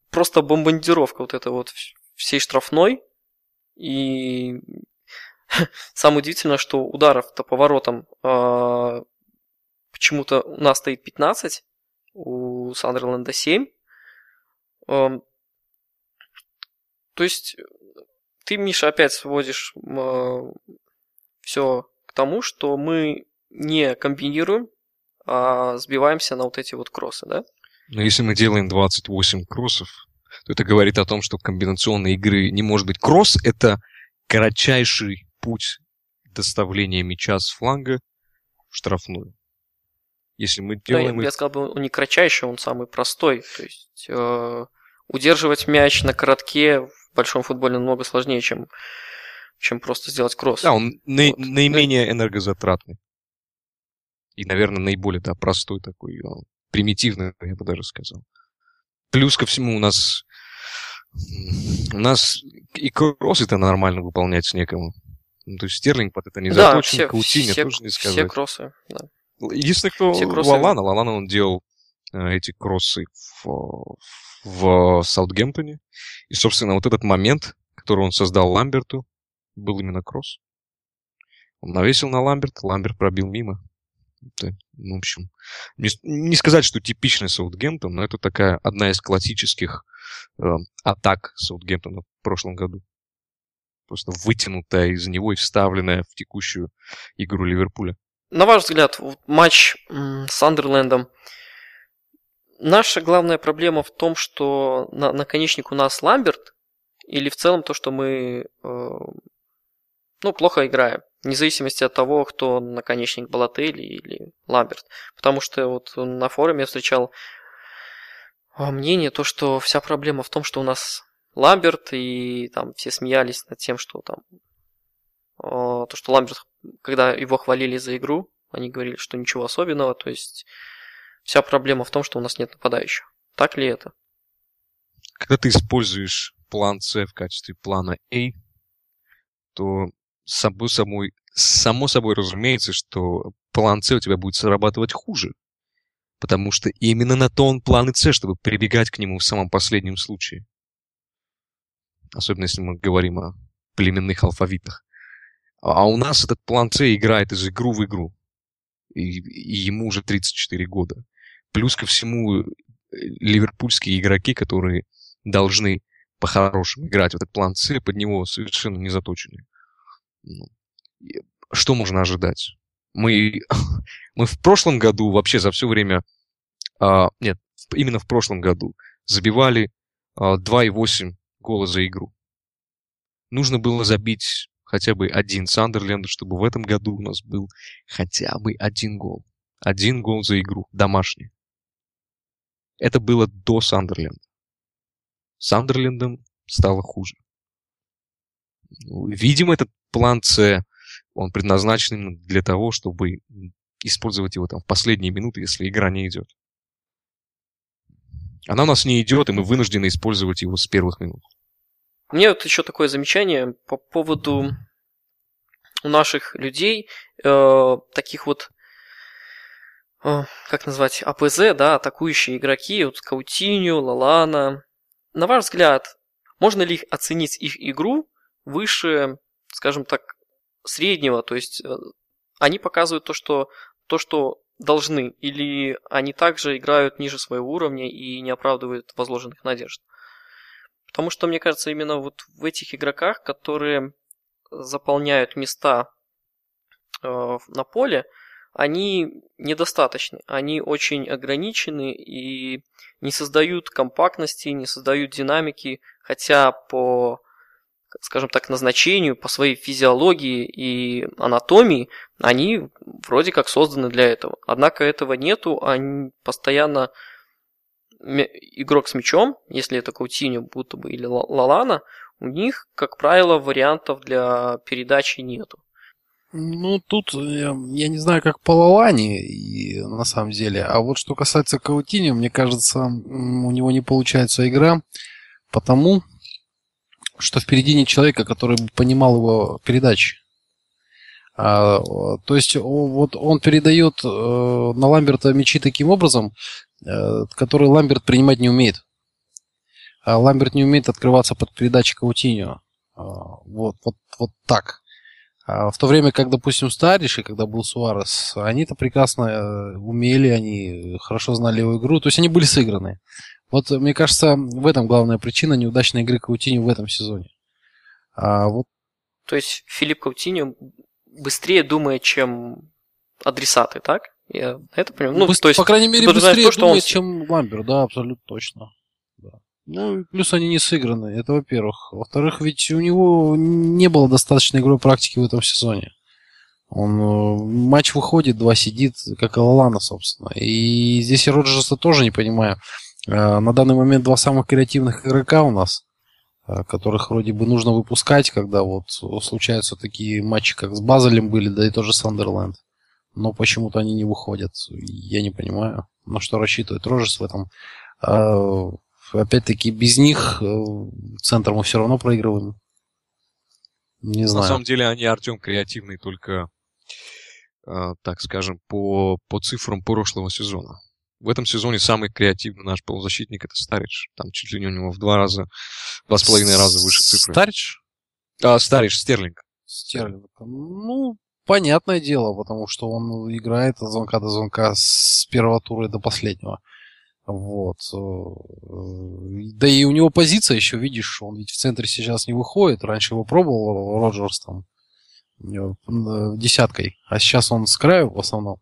[SPEAKER 1] просто бомбардировка вот этой вот всей штрафной. И самое удивительное, что ударов-то по воротам а, почему-то у нас стоит 15, у Сандерленда 7. То есть ты, Миша, опять сводишь все к тому, что мы не комбинируем, а сбиваемся на вот эти вот кроссы, да?
[SPEAKER 4] Но если мы делаем 28 кроссов, то это говорит о том, что комбинационной игры не может быть. Кросс — это кратчайший путь доставления мяча с фланга в штрафную. Если мы делаем...
[SPEAKER 1] Да, я, я сказал бы, он не кратчайший, он самый простой. То есть э, удерживать мяч на коротке в большом футболе намного сложнее, чем, чем просто сделать кросс.
[SPEAKER 4] Да, он на, вот. наименее энергозатратный. И, наверное, наиболее да, простой такой, а, примитивный, я бы даже сказал. Плюс ко всему у нас у нас и кросс это нормально выполнять с некому. Ну, то есть Стерлинг под это не да, заточен, все, Каутиня
[SPEAKER 1] все,
[SPEAKER 4] тоже не сказать.
[SPEAKER 1] Все кроссы, да.
[SPEAKER 4] Единственное, кто все кроссы... Лалана, Лалана он делал э, эти кроссы в, в Саутгемптоне. И, собственно, вот этот момент, который он создал Ламберту, был именно кросс. Он навесил на Ламберт, Ламберт пробил мимо. Это, ну, в общем, не, не сказать, что типичный Саутгемптон, но это такая одна из классических э, атак Саутгемптона в прошлом году. Просто вытянутая из него и вставленная в текущую игру Ливерпуля.
[SPEAKER 1] На ваш взгляд, матч с Сандерлендом, наша главная проблема в том, что на, наконечник у нас Ламберт, или в целом то, что мы э, ну, плохо играем, вне зависимости от того, кто наконечник Балатели или Ламберт. Потому что вот на форуме я встречал а, мнение, то, что вся проблема в том, что у нас Ламберт, и там все смеялись над тем, что там а, то, что Ламберт, когда его хвалили за игру, они говорили, что ничего особенного, то есть вся проблема в том, что у нас нет нападающих. Так ли это?
[SPEAKER 4] Когда ты используешь план С в качестве плана А, то само собой, само собой разумеется, что план С у тебя будет срабатывать хуже. Потому что именно на то он план и С, чтобы прибегать к нему в самом последнем случае. Особенно если мы говорим о племенных алфавитах. А у нас этот план С играет из игру в игру. И, и ему уже 34 года. Плюс ко всему, э, ливерпульские игроки, которые должны по-хорошему играть в этот план С, под него совершенно не заточены. Ну, что можно ожидать? Мы, мы в прошлом году вообще за все время, а, нет, именно в прошлом году забивали а, 2,8 гола за игру. Нужно было забить хотя бы один Сандерленду, чтобы в этом году у нас был хотя бы один гол. Один гол за игру, домашний. Это было до Сандерленда. Сандерлендом стало хуже. Ну, видимо, этот план С, он предназначен именно для того, чтобы использовать его там в последние минуты, если игра не идет. Она у нас не идет, и мы вынуждены использовать его с первых минут.
[SPEAKER 1] Мне вот еще такое замечание по поводу у наших людей, э, таких вот, э, как назвать, АПЗ, да, атакующие игроки, вот Каутиньо, Лалана. На ваш взгляд, можно ли оценить их игру выше, скажем так, среднего, то есть э, они показывают то, что, то, что должны, или они также играют ниже своего уровня и не оправдывают возложенных надежд. Потому что, мне кажется, именно вот в этих игроках, которые заполняют места э, на поле, они недостаточны. Они очень ограничены и не создают компактности, не создают динамики, хотя по, скажем так, назначению, по своей физиологии и анатомии они вроде как созданы для этого. Однако этого нету, они постоянно игрок с мячом, если это Каутиньо, будто бы, или Лалана, у них, как правило, вариантов для передачи нету.
[SPEAKER 2] Ну, тут я, я не знаю, как по Лалане, и, на самом деле. А вот что касается Каутини, мне кажется, у него не получается игра, потому что впереди нет человека, который бы понимал его передачи. А, то есть вот он передает э, на Ламберта мячи таким образом, э, который Ламберт принимать не умеет. А Ламберт не умеет открываться под передачи Каутиньо. А, вот, вот, вот так. А в то время как, допустим, Стариш и когда был Суарес, они-то прекрасно э, умели, они хорошо знали его игру, то есть они были сыграны. Вот, мне кажется, в этом главная причина неудачной игры Каутини в этом сезоне.
[SPEAKER 1] А вот... То есть Филипп Каутини быстрее думает, чем адресаты, так? Я это понимаю.
[SPEAKER 2] Ну, Быс... то есть, по крайней мере, быстрее то, думает, он... чем Ламбер, да, абсолютно точно. Ну, плюс они не сыграны, это во-первых. Во-вторых, ведь у него не было достаточной игровой практики в этом сезоне. Он э, матч выходит, два сидит, как и Лалана, собственно. И здесь я Роджерса тоже не понимаю. Э, на данный момент два самых креативных игрока у нас, э, которых вроде бы нужно выпускать, когда вот случаются такие матчи, как с Базелем были, да и тоже Сандерленд. Но почему-то они не выходят. Я не понимаю, на что рассчитывает Роджерс в этом опять-таки, без них э, центр мы все равно проигрываем.
[SPEAKER 4] Не знаю. На самом деле они, Артем, креативный только, э, так скажем, по, по цифрам прошлого сезона. В этом сезоне самый креативный наш полузащитник это Старич. Там чуть ли не у него в два раза, два с половиной раза выше цифры.
[SPEAKER 2] Старич?
[SPEAKER 4] А, Старич, Стерлинг.
[SPEAKER 2] Стерлинг. Ну, понятное дело, потому что он играет от звонка до звонка с первого тура до последнего. Вот. Э, да и у него позиция еще, видишь, он ведь в центре сейчас не выходит. Раньше его пробовал Роджерс там э, десяткой, а сейчас он с краю в основном.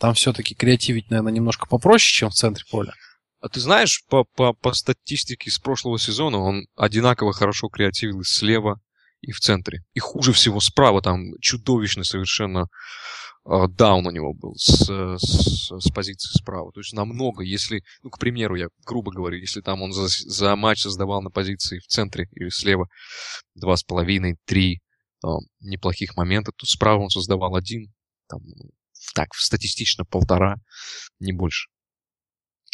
[SPEAKER 2] Там все-таки креативить, наверное, немножко попроще, чем в центре поля.
[SPEAKER 4] А ты знаешь, по, по, по статистике с прошлого сезона он одинаково хорошо креативил слева, и в центре. И хуже всего справа, там чудовищно совершенно а, даун у него был с, с, с позиции справа. То есть намного, если, ну, к примеру, я грубо говорю, если там он за, за матч создавал на позиции в центре или слева два с половиной, три э, неплохих момента, то справа он создавал один, там, так, статистично полтора, не больше.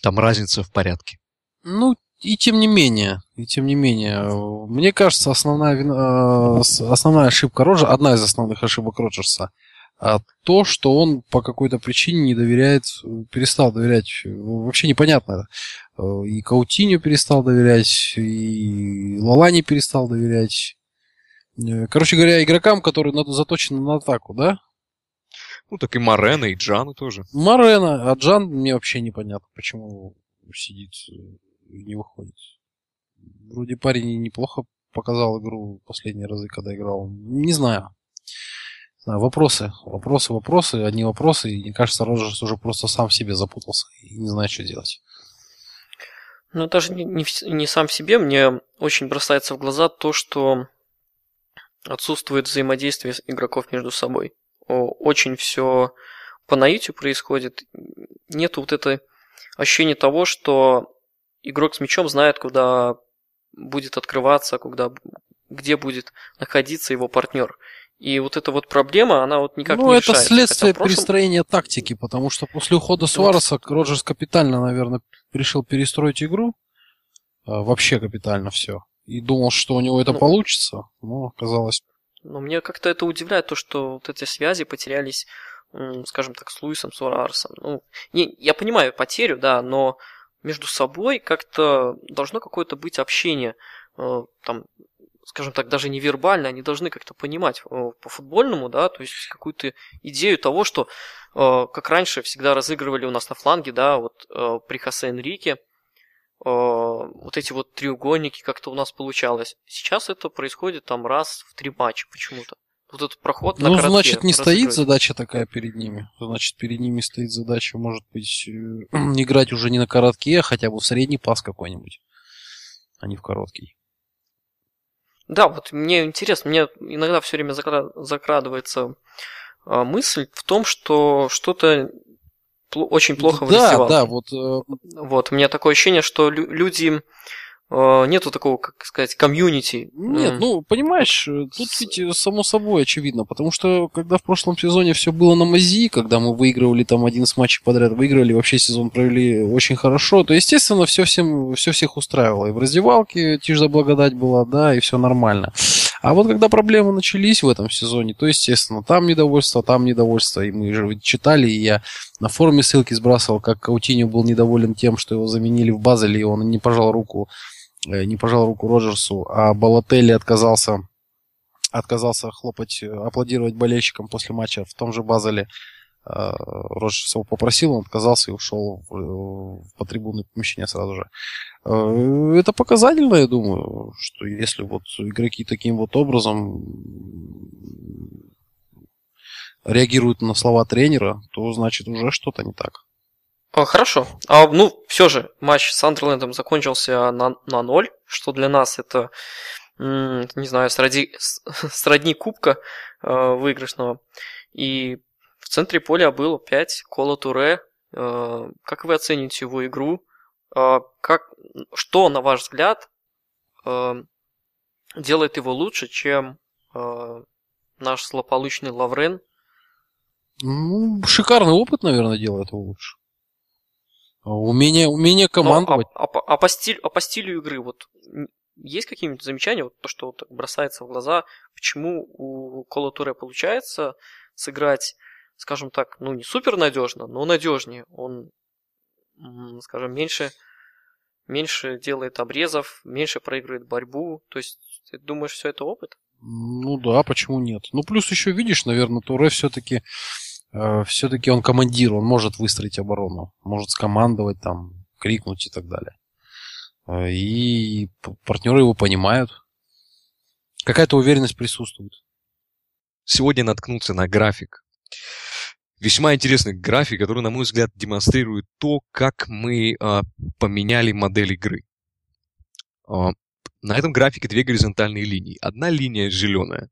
[SPEAKER 4] Там разница в порядке.
[SPEAKER 2] Ну, и тем не менее, и тем не менее, мне кажется, основная, вина, основная ошибка Роджерса, одна из основных ошибок Роджерса – а то, что он по какой-то причине не доверяет, перестал доверять, вообще непонятно. И Каутиню перестал доверять, и Лалани перестал доверять. Короче говоря, игрокам, которые заточены на атаку, да?
[SPEAKER 4] Ну, так и Марена, и Джану тоже.
[SPEAKER 2] Марена, а Джан мне вообще непонятно, почему сидит и не выходит. Вроде парень неплохо показал игру последние разы, когда играл. Не знаю вопросы, вопросы, вопросы, одни вопросы, и мне кажется, Роджерс уже просто сам в себе запутался и не знает, что делать.
[SPEAKER 1] Ну, даже не, не, не сам в себе, мне очень бросается в глаза то, что отсутствует взаимодействие игроков между собой. Очень все по наитию происходит. Нет вот это ощущения того, что игрок с мячом знает, куда будет открываться, куда, где будет находиться его партнер. И вот эта вот проблема, она вот никак ну, не решается.
[SPEAKER 2] Ну, это следствие прошлом... перестроения тактики, потому что после ухода Суареса Роджерс капитально, наверное, решил перестроить игру. А, вообще капитально все. И думал, что у него это ну, получится, но оказалось...
[SPEAKER 1] Но мне как-то это удивляет, то, что вот эти связи потерялись, скажем так, с Луисом Суаресом. Ну, не, я понимаю потерю, да, но между собой как-то должно какое-то быть общение. Э, там, скажем так, даже невербально, они должны как-то понимать э, по футбольному, да, то есть какую-то идею того, что э, как раньше всегда разыгрывали у нас на фланге, да, вот при Хосе Энрике, вот эти вот треугольники как-то у нас получалось. Сейчас это происходит там раз в три матча почему-то. вот этот проход на
[SPEAKER 2] Ну,
[SPEAKER 1] коротке
[SPEAKER 2] значит, не стоит задача такая перед ними. Значит, перед ними стоит задача, может быть, э, играть уже не на коротке, а хотя бы в средний пас какой-нибудь, а не в короткий.
[SPEAKER 1] Да, вот мне интересно, мне иногда все время закра- закрадывается а, мысль в том, что что-то очень плохо
[SPEAKER 2] да,
[SPEAKER 1] раздевалке.
[SPEAKER 2] да, вот э,
[SPEAKER 1] Вот, у меня такое ощущение, что лю- люди... э, нету такого, как сказать, комьюнити.
[SPEAKER 2] Нет,
[SPEAKER 1] М,
[SPEAKER 2] ну, понимаешь, тут ведь само собой очевидно, потому что когда в прошлом сезоне все было на мази, когда мы выигрывали там 11 матчей подряд, выиграли, вообще сезон провели очень хорошо, то, естественно, все, всем, все всех устраивало. И в раздевалке тишь за благодать была, да, и все нормально. А вот когда проблемы начались в этом сезоне, то, естественно, там недовольство, там недовольство, и мы же читали, и я на форуме ссылки сбрасывал, как Каутиньо был недоволен тем, что его заменили в Базеле, и он не пожал руку э, не пожал руку Роджерсу, а Балотелли отказался отказался хлопать, э, аплодировать болельщикам после матча в том же Базеле. Э, Роджерс его попросил, он отказался и ушел в, в потрибунное помещение сразу же. Э, Это показательно, я думаю, что если вот игроки таким вот образом реагируют на слова тренера, то значит уже что-то не так.
[SPEAKER 1] А, Хорошо. А, ну, все же, матч с Андерлендом закончился на, на ноль, что для нас это, не знаю, сради, с- сродни кубка э, выигрышного. И в центре поля был опять Кола Туре. Э, как вы оцените его игру? Э, как, что, на ваш взгляд, э, делает его лучше, чем э, наш злополучный Лаврен?
[SPEAKER 2] Ну, шикарный опыт, наверное, делает его лучше. А Умение, умение командовать.
[SPEAKER 1] а, а по- а по стиль- а по стилю игры вот есть какие-нибудь замечания, вот то, что вот бросается в глаза, почему у Кола Туре получается сыграть, скажем так, ну не супер надежно, но надежнее. Он, скажем, меньше, меньше делает обрезов, меньше проигрывает борьбу. То есть, ты думаешь, все это опыт?
[SPEAKER 2] Ну да, почему нет? Ну плюс еще видишь, наверное, Туре все-таки все-таки он командир, он может выстроить оборону, может скомандовать там, крикнуть и так далее. Э, И партнеры его понимают. Какая-то уверенность присутствует.
[SPEAKER 4] Сегодня наткнулся на график. Весьма интересный график, который, на мой взгляд, демонстрирует то, как мы а, поменяли модель игры. А, на этом графике две горизонтальные линии. Одна линия зеленая.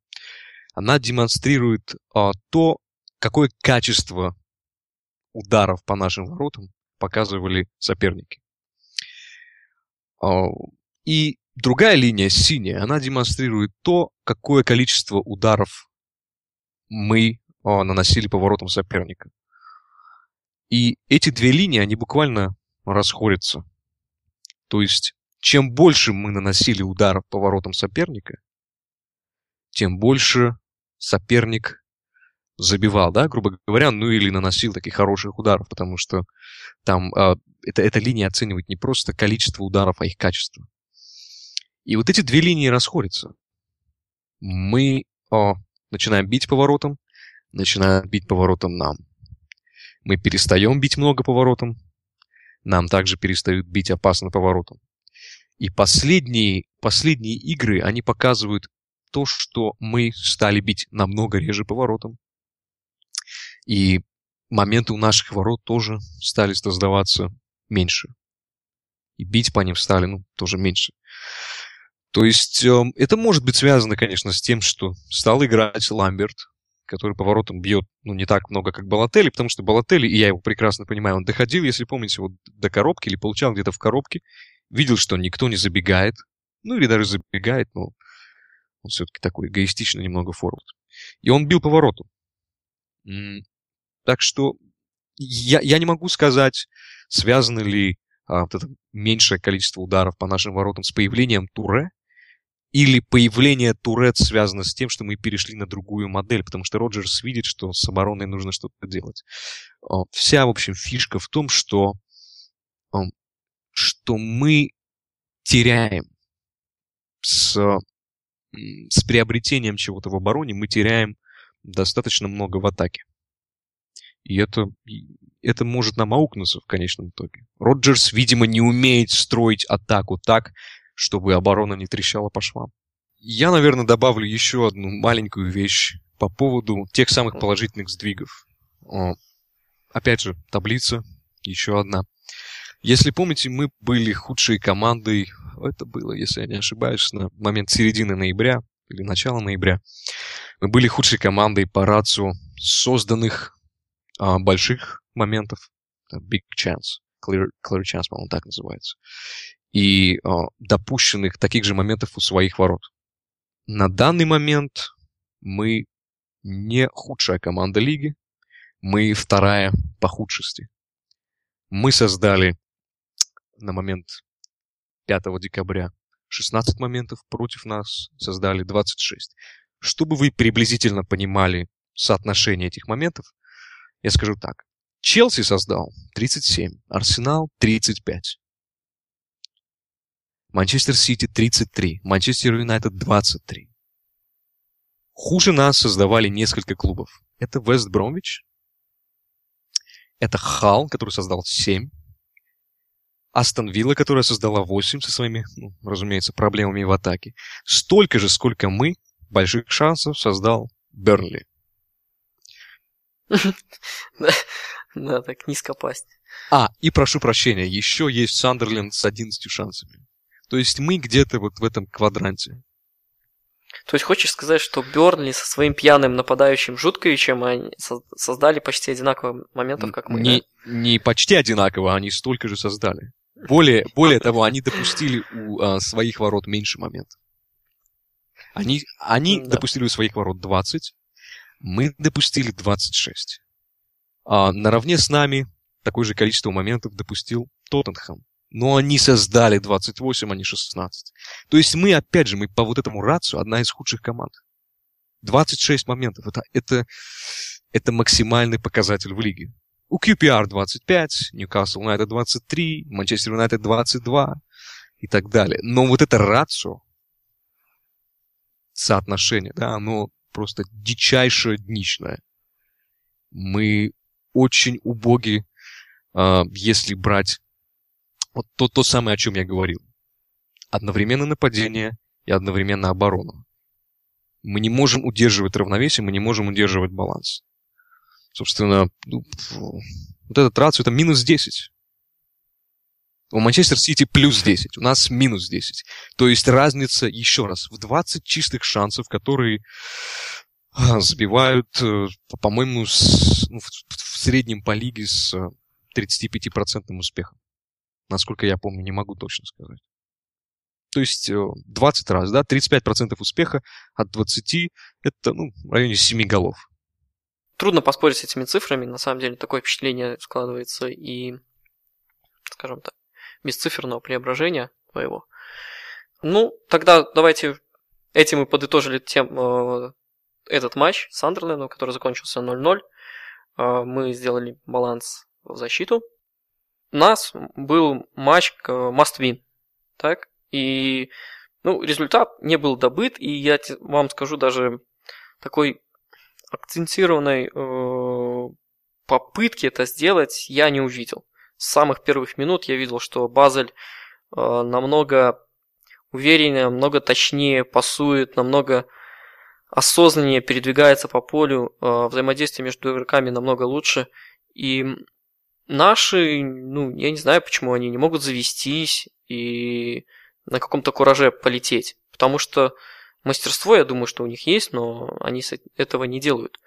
[SPEAKER 4] Она демонстрирует а, то, какое качество ударов по нашим воротам показывали соперники. А, И другая линия, синяя, она демонстрирует то, какое количество ударов мы наносили по воротам соперника. И эти две линии, они буквально расходятся. То есть, чем больше мы наносили ударов по воротам соперника, тем больше соперник забивал, да, грубо говоря, ну или наносил таких хороших ударов, потому что там а, это, эта линия оценивает не просто количество ударов, а их качество. И вот эти две линии расходятся. Мы а, начинаем бить поворотом, начинают бить поворотом нам. Мы перестаем бить много поворотом, нам также перестают бить опасно поворотом. И последние, последние игры, они показывают то, что мы стали бить намного реже поворотом. И моменты у наших ворот тоже стали создаваться меньше. И бить по ним стали, ну, тоже меньше. То есть э, это может быть связано, конечно, с тем, что стал играть Ламберт, который поворотом бьет, ну, не так много, как Балотелли, потому что Балотелли, и я его прекрасно понимаю, он доходил, если помните, вот до коробки или получал где-то в коробке, видел, что никто не забегает, ну, или даже забегает, но он все-таки такой эгоистичный немного форвард. И он бил поворотом. Так что я, я не могу сказать, связано ли а, вот это меньшее количество ударов по нашим воротам с появлением Туре, или появление Турет связано с тем, что мы перешли на другую модель, потому что Роджерс видит, что с обороной нужно что-то делать. А, Вся, в общем, фишка в том, что, а, что мы теряем с, с приобретением чего-то в обороне, мы теряем достаточно много в атаке. И это, это может нам аукнуться в конечном итоге. Роджерс, видимо, не умеет строить атаку так, чтобы оборона не трещала по швам. Я, наверное, добавлю еще одну маленькую вещь по поводу тех самых положительных сдвигов. Опять же, таблица, еще одна. Если помните, мы были худшей командой, это было, если я не ошибаюсь, на момент середины ноября или начала ноября. Мы были худшей командой по рацию созданных а, больших моментов. Big chance. Clear, clear chance, по-моему, так называется. И а, допущенных таких же моментов у своих ворот. На данный момент мы не худшая команда лиги, мы вторая по худшести. Мы создали на момент 5 декабря 16 моментов, против нас создали 26. Чтобы вы приблизительно понимали соотношение этих моментов, я скажу так. Челси создал 37, Арсенал 35. Манчестер Сити 33, Манчестер Юнайтед 23. Хуже нас создавали несколько клубов. Это Вест Бромвич, это Хал, который создал 7, Астон Вилла, которая создала 8 со своими, ну, разумеется, проблемами в атаке. Столько же, сколько мы, больших шансов создал Бернли.
[SPEAKER 1] Да, так низко пасть.
[SPEAKER 4] А, и прошу прощения, еще есть Сандерленд с 11 шансами. То есть мы где-то вот в этом квадранте.
[SPEAKER 1] То есть хочешь сказать, что Бернли со своим пьяным нападающим Жутковичем они создали почти одинаковые моментов, как мы?
[SPEAKER 4] Не, да? не почти одинаково, они столько же создали. Более, более того, они допустили у а, своих ворот меньше моментов. Они, они да. допустили у своих ворот 20, мы допустили 26. А наравне с нами такое же количество моментов допустил Тоттенхэм. Но они создали 28, а не 16. То есть мы, опять же, мы по вот этому рацию одна из худших команд. 26 моментов. Это, это, это максимальный показатель в лиге. У QPR 25, Ньюкасл Юнайтед 23, Манчестер Юнайтед 22 и так далее. Но вот это рацио, соотношение, да, оно просто дичайшее дничное. Мы очень убоги, э, если брать вот то, то самое, о чем я говорил. Одновременно нападение и одновременно оборона. Мы не можем удерживать равновесие, мы не можем удерживать баланс. Собственно, ну, вот этот рацию это минус 10. У Манчестер Сити плюс 10, у нас минус 10. То есть разница, еще раз, в 20 чистых шансов, которые забивают, э, по-моему, с, ну, в среднем по лиге с 35% э, успехом. Насколько я помню, не могу точно сказать. То есть 20 э, раз, да, 35% успеха от 20 это, ну, в районе 7 голов.
[SPEAKER 1] Трудно поспорить с этими цифрами, на самом деле такое впечатление складывается и, скажем так, бесциферного преображения твоего. Ну, тогда давайте этим мы подытожили тем, э, этот матч с Андерлендом, который закончился 0-0. Э, мы сделали баланс в защиту. Нас был матч must win, так? И ну, результат не был добыт, и я вам скажу даже такой акцентированной э, попытки это сделать я не увидел. С самых первых минут я видел, что Базель э, намного увереннее, намного точнее пасует, намного осознаннее передвигается по полю, э, взаимодействие между игроками намного лучше. И наши, ну, я не знаю, почему они не могут завестись и на каком-то кураже полететь. Потому что мастерство, я думаю, что у них есть, но они этого не делают.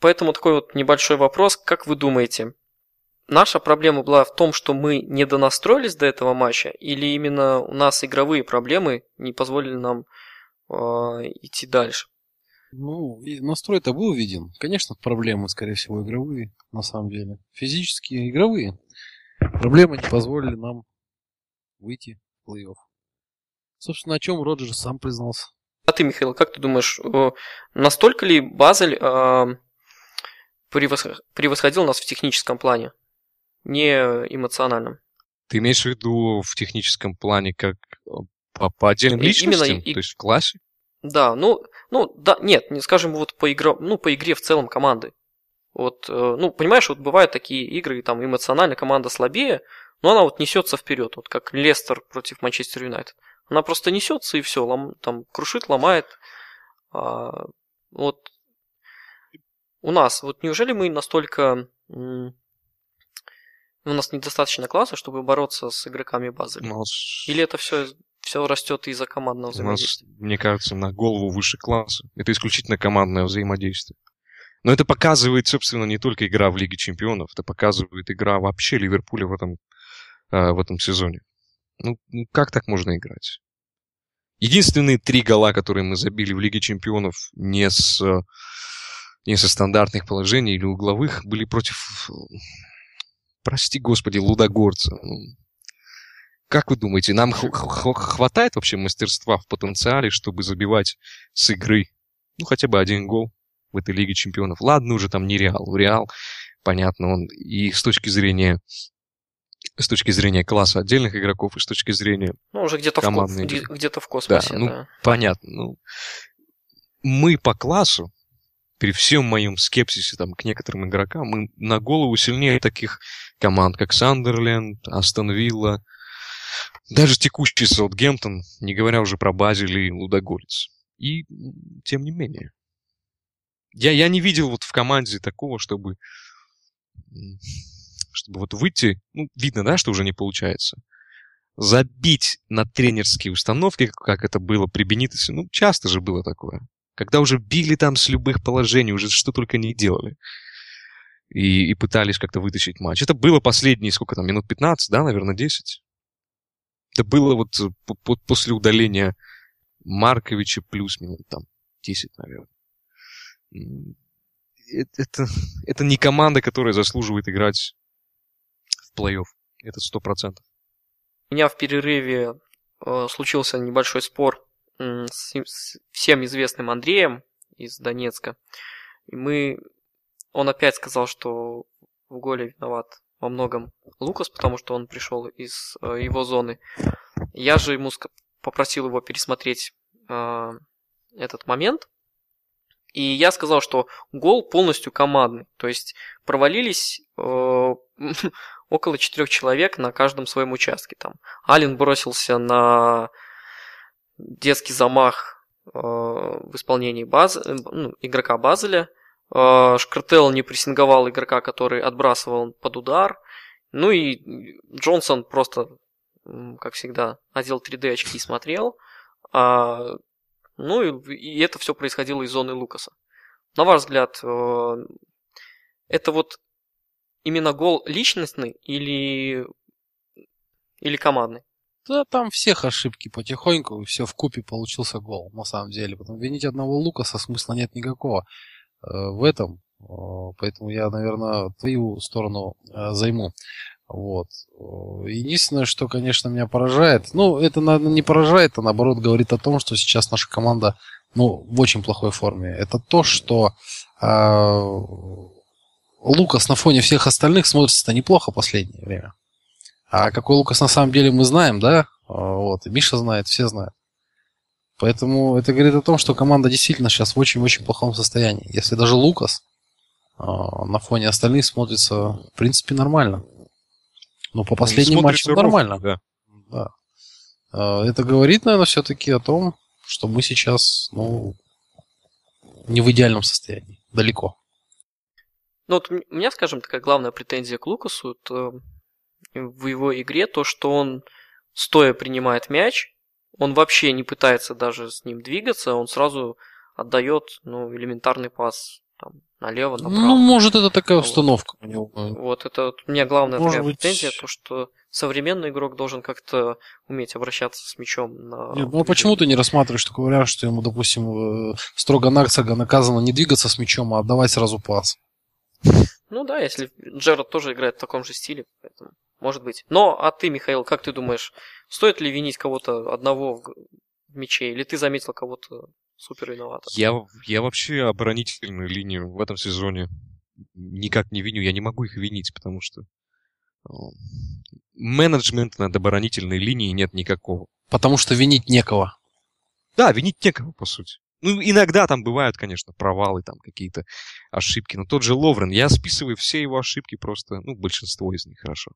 [SPEAKER 1] Поэтому такой вот небольшой вопрос. Как вы думаете, наша проблема была в том, что мы не донастроились до этого матча, или именно у нас игровые проблемы не позволили нам э, идти дальше?
[SPEAKER 2] Ну, настрой-то был виден. Конечно, проблемы, скорее всего, игровые, на самом деле. Физические, игровые. Проблемы не позволили нам выйти в плей-офф. Собственно, о чем Роджер сам признался.
[SPEAKER 1] А ты, Михаил, как ты думаешь, настолько ли Базель э, превосходил нас в техническом плане, не эмоциональном?
[SPEAKER 4] Ты имеешь в виду в техническом плане как по, по отдельным личностям, Именно, и... то есть в классе?
[SPEAKER 1] Да, ну, ну, да, нет, не скажем вот по игре, ну, по игре в целом команды. Вот, э, ну, понимаешь, вот бывают такие игры, там эмоционально команда слабее, но она вот несется вперед, вот как Лестер против Манчестер Юнайтед. Она просто несется и все, лом, там крушит, ломает. А, вот у нас, вот неужели мы настолько... У нас недостаточно класса, чтобы бороться с игроками базы? Или это все, все растет из-за командного
[SPEAKER 4] У нас,
[SPEAKER 1] взаимодействия?
[SPEAKER 4] мне кажется, на голову выше класса. Это исключительно командное взаимодействие. Но это показывает, собственно, не только игра в Лиге Чемпионов, это показывает игра вообще Ливерпуля в этом, э, в этом сезоне. Ну, ну, как так можно играть? Единственные три гола, которые мы забили в Лиге Чемпионов не с не со стандартных положений или угловых, были против, прости господи, лудогорца. Как вы думаете, нам хватает вообще мастерства в потенциале, чтобы забивать с игры, ну, хотя бы один гол в этой Лиге Чемпионов? Ладно, уже там не Реал. Реал, понятно, он и с точки зрения с точки зрения класса отдельных игроков и с точки зрения
[SPEAKER 1] Ну, уже где-то в, ко-
[SPEAKER 4] командные
[SPEAKER 1] где- где-то в космосе,
[SPEAKER 4] Да, ну,
[SPEAKER 1] да.
[SPEAKER 4] понятно. Ну, мы по классу, при всем моем скепсисе там, к некоторым игрокам, мы на голову сильнее таких команд, как Сандерленд, Астон Вилла, даже текущий Саутгемптон, не говоря уже про Базель и Лудогорец. И тем не менее. Я, я не видел вот в команде такого, чтобы, чтобы вот выйти, ну, видно, да, что уже не получается. Забить на тренерские установки, как это было при Бенитесе, ну, часто же было такое. Когда уже били там с любых положений, уже что только не делали. И, и пытались как-то вытащить матч. Это было последние, сколько там, минут 15, да, наверное, 10. Это было вот э, по- по- после удаления Марковича плюс минут там 10, наверное. Это, это не команда, которая заслуживает играть в плей-офф. Это сто процентов.
[SPEAKER 1] У меня в перерыве э, случился небольшой спор с, с всем известным Андреем из Донецка. И мы... Он опять сказал, что в голе виноват во многом Лукас, потому что он пришел из э, его зоны. Я же ему попросил его пересмотреть э, этот момент. И я сказал, что гол полностью командный. То есть провалились э, около четырех человек на каждом своем участке. Там Ален бросился на детский замах э, в исполнении баз, э, ну, игрока Базеля. Э, Шкартел не прессинговал игрока, который отбрасывал под удар. Ну и Джонсон просто, как всегда, одел 3D очки и смотрел. А, ну и, и это все происходило из зоны Лукаса. На ваш взгляд, э, это вот именно гол личностный или, или командный?
[SPEAKER 2] Да, там всех ошибки потихоньку, все в купе получился гол, на самом деле. Потом винить одного Лукаса смысла нет никакого в этом. Э, Поэтому я, наверное, твою сторону э, займу. Вот. Э, Единственное, что, конечно, меня поражает, ну, это, наверное, не поражает, а наоборот говорит о том, что сейчас наша команда, ну, в очень плохой форме. Это то, что э, Лукас на фоне всех остальных смотрится неплохо в последнее время. А какой Лукас на самом деле мы знаем, да? Вот, и Миша знает, все знают. Поэтому это говорит о том, что команда действительно сейчас в очень-очень плохом состоянии. Если даже Лукас а, на фоне остальных смотрится, в принципе, нормально. Но по последним
[SPEAKER 4] Смотрится
[SPEAKER 2] матчам
[SPEAKER 4] ровно,
[SPEAKER 2] нормально.
[SPEAKER 4] да.
[SPEAKER 2] Да. А, Это говорит, наверное, все-таки о том, что мы сейчас, ну, не в идеальном состоянии. Далеко.
[SPEAKER 1] Ну вот у меня, скажем, такая главная претензия к Лукасу это в его игре то, что он стоя принимает мяч, он вообще не пытается даже с ним двигаться, он сразу отдает ну, элементарный пас там, налево, направо.
[SPEAKER 2] Ну, может, это такая
[SPEAKER 1] Вот.
[SPEAKER 2] установка у него.
[SPEAKER 1] Вот это вот у меня главная
[SPEAKER 2] Может
[SPEAKER 1] такая
[SPEAKER 2] быть-
[SPEAKER 1] претензия, то что современный игрок должен как-то уметь обращаться с мячом на...
[SPEAKER 2] Нет, ну а почему ты не рассматриваешь такой вариант, что ему, допустим, э, строго-настрого наказано не двигаться с мячом, а отдавать сразу пас?
[SPEAKER 1] Ну да, если Джерард тоже играет в таком же стиле, поэтому может быть. Но, а ты, Михаил, как ты думаешь, стоит ли винить кого-то одного в, мяче, или ты заметил кого-то супер виновата?
[SPEAKER 4] Я, я вообще оборонительную линию в этом сезоне никак не виню. Я не могу их винить, потому что э, менеджмента над оборонительной линией нет никакого.
[SPEAKER 2] Потому что винить некого.
[SPEAKER 4] Да, винить некого, по сути. Ну, иногда там бывают, конечно, провалы, там какие-то ошибки. Но тот же Ловрен, я списываю все его ошибки просто, ну, большинство из них, хорошо,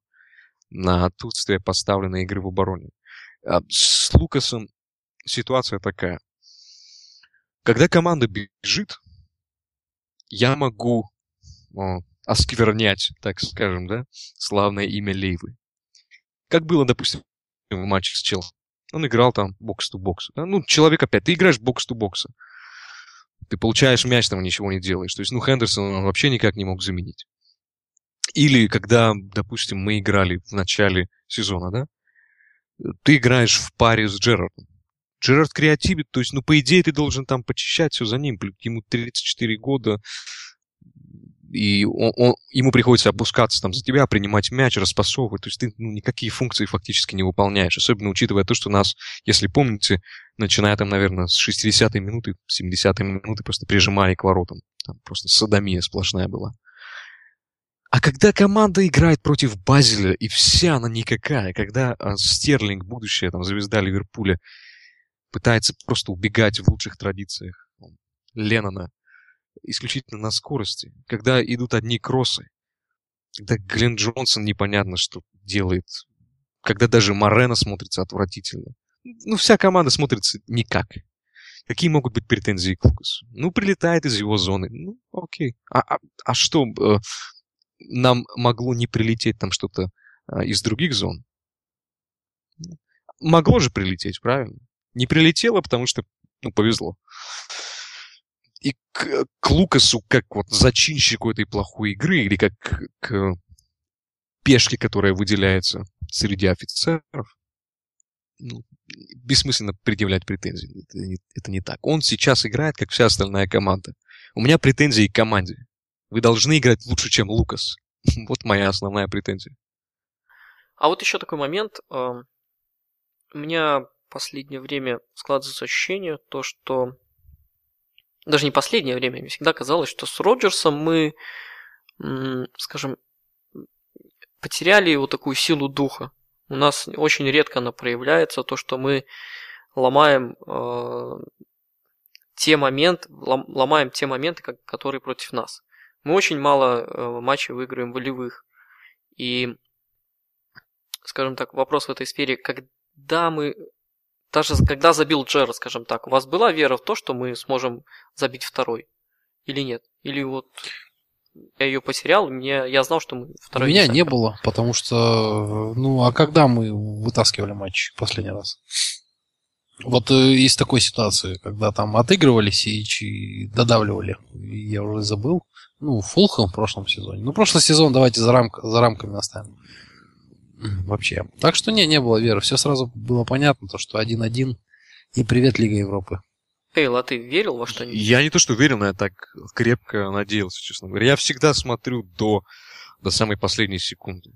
[SPEAKER 4] на отсутствие поставленной игры в обороне. А с Лукасом ситуация такая. Когда команда бежит, я могу о, осквернять, так скажем, да, славное имя Лейвы. Как было, допустим, в матче с Челси. Он играл там бокс-ту-бокс. Да? Ну, человек опять, ты играешь бокс-ту-бокса. Ты получаешь мяч, там ничего не делаешь. То есть, ну, Хендерсон он вообще никак не мог заменить. Или когда, допустим, мы играли в начале сезона, да, ты играешь в паре с Джерардом. Джерард креативит, то есть, ну, по идее, ты должен там почищать все за ним. Ему 34 года, и он, он, ему приходится опускаться там за тебя, принимать мяч, распасовывать. То есть ты ну, никакие функции фактически не выполняешь. Особенно учитывая то, что нас, если помните, начиная там, наверное, с 60-й минуты, 70-й минуты просто прижимали к воротам. Там просто садомия сплошная была. А когда команда играет против Базеля, и вся она никакая, когда а, Стерлинг, будущая там, звезда Ливерпуля, пытается просто убегать в лучших традициях Леннона, исключительно на скорости, когда идут одни кроссы, когда Глен Джонсон непонятно что делает, когда даже Морено смотрится отвратительно. Ну, вся команда смотрится никак. Какие могут быть претензии к Лукасу? Ну, прилетает из его зоны. Ну, окей. А, а, а что, э, нам могло не прилететь там что-то а, из других зон. Могло же прилететь, правильно? Не прилетело, потому что, ну, повезло. И к, к Лукасу, как вот зачинщику этой плохой игры, или как к пешке, которая выделяется среди офицеров, ну, бессмысленно предъявлять претензии. Это не, это не так. Он сейчас играет, как вся остальная команда. У меня претензии к команде. Вы должны играть лучше, чем Лукас. Вот моя основная претензия.
[SPEAKER 1] А вот еще такой момент. У меня в последнее время складывается ощущение, то, что даже не последнее время, мне всегда казалось, что с Роджерсом мы, скажем, потеряли вот такую силу духа. У нас очень редко она проявляется, то, что мы ломаем э, те моменты, ломаем те моменты, которые против нас. Мы очень мало э, матчей выиграем волевых. И, скажем так, вопрос в этой сфере, когда мы, даже когда забил Джер, скажем так, у вас была вера в то, что мы сможем забить второй? Или нет? Или вот я ее потерял, мне, я знал, что мы
[SPEAKER 2] второй. У меня не, не было, потому что, ну, а когда мы вытаскивали матч последний раз? Вот э, из такой ситуации, когда там отыгрывались и, и додавливали, я уже забыл. Ну, Фулхэм в прошлом сезоне. Ну, прошлый сезон давайте за, рамк, за рамками оставим. Вообще. Так что не, не было веры. Все сразу было понятно, то, что 1-1 и привет Лига Европы.
[SPEAKER 1] Эйл, а ты верил во что-нибудь?
[SPEAKER 4] Я не то, что верил, но я так крепко надеялся, честно говоря. Я всегда смотрю до, до самой последней секунды.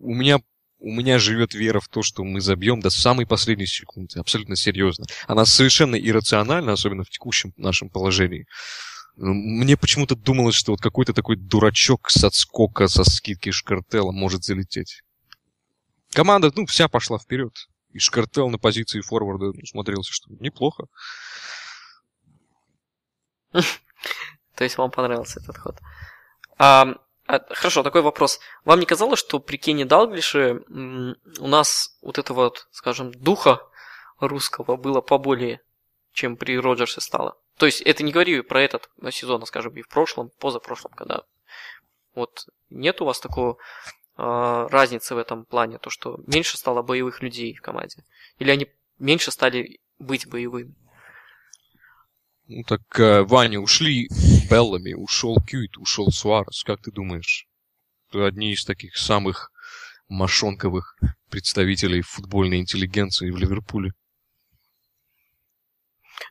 [SPEAKER 4] У меня у меня живет вера в то, что мы забьем до самой последней секунды. Абсолютно серьезно. Она совершенно иррациональна, особенно в текущем нашем положении. Мне почему-то думалось, что вот какой-то такой дурачок с отскока со скидки Шкартела может залететь. Команда, ну, вся пошла вперед. И Шкартел на позиции форварда ну, смотрелся, что неплохо.
[SPEAKER 1] То есть вам понравился этот ход. А, хорошо, такой вопрос. Вам не казалось, что при Кене Далглише у нас вот этого вот, скажем, духа русского было поболее, чем при Роджерсе стало? То есть это не говорю про этот сезон, а скажем, и в прошлом, позапрошлом, когда вот нет у вас такого э, разницы в этом плане, то что меньше стало боевых людей в команде, или они меньше стали быть боевыми?
[SPEAKER 4] Ну так, э, Ваня, ушли Беллами, ушел Кьюит, ушел Суарес. Как ты думаешь? Это одни из таких самых мошонковых представителей футбольной интеллигенции в Ливерпуле.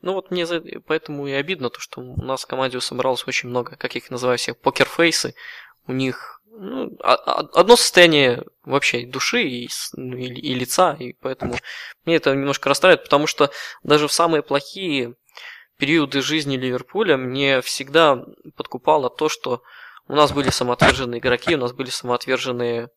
[SPEAKER 1] Ну вот мне за... поэтому и обидно, то, что у нас в команде собралось очень много, как я их называю все, покерфейсы. У них ну, одно состояние вообще души и, ну, и, и лица, и поэтому мне это немножко расстраивает, потому что даже в самые плохие периоды жизни Ливерпуля мне всегда подкупало то, что у нас были самоотверженные игроки, у нас были самоотверженные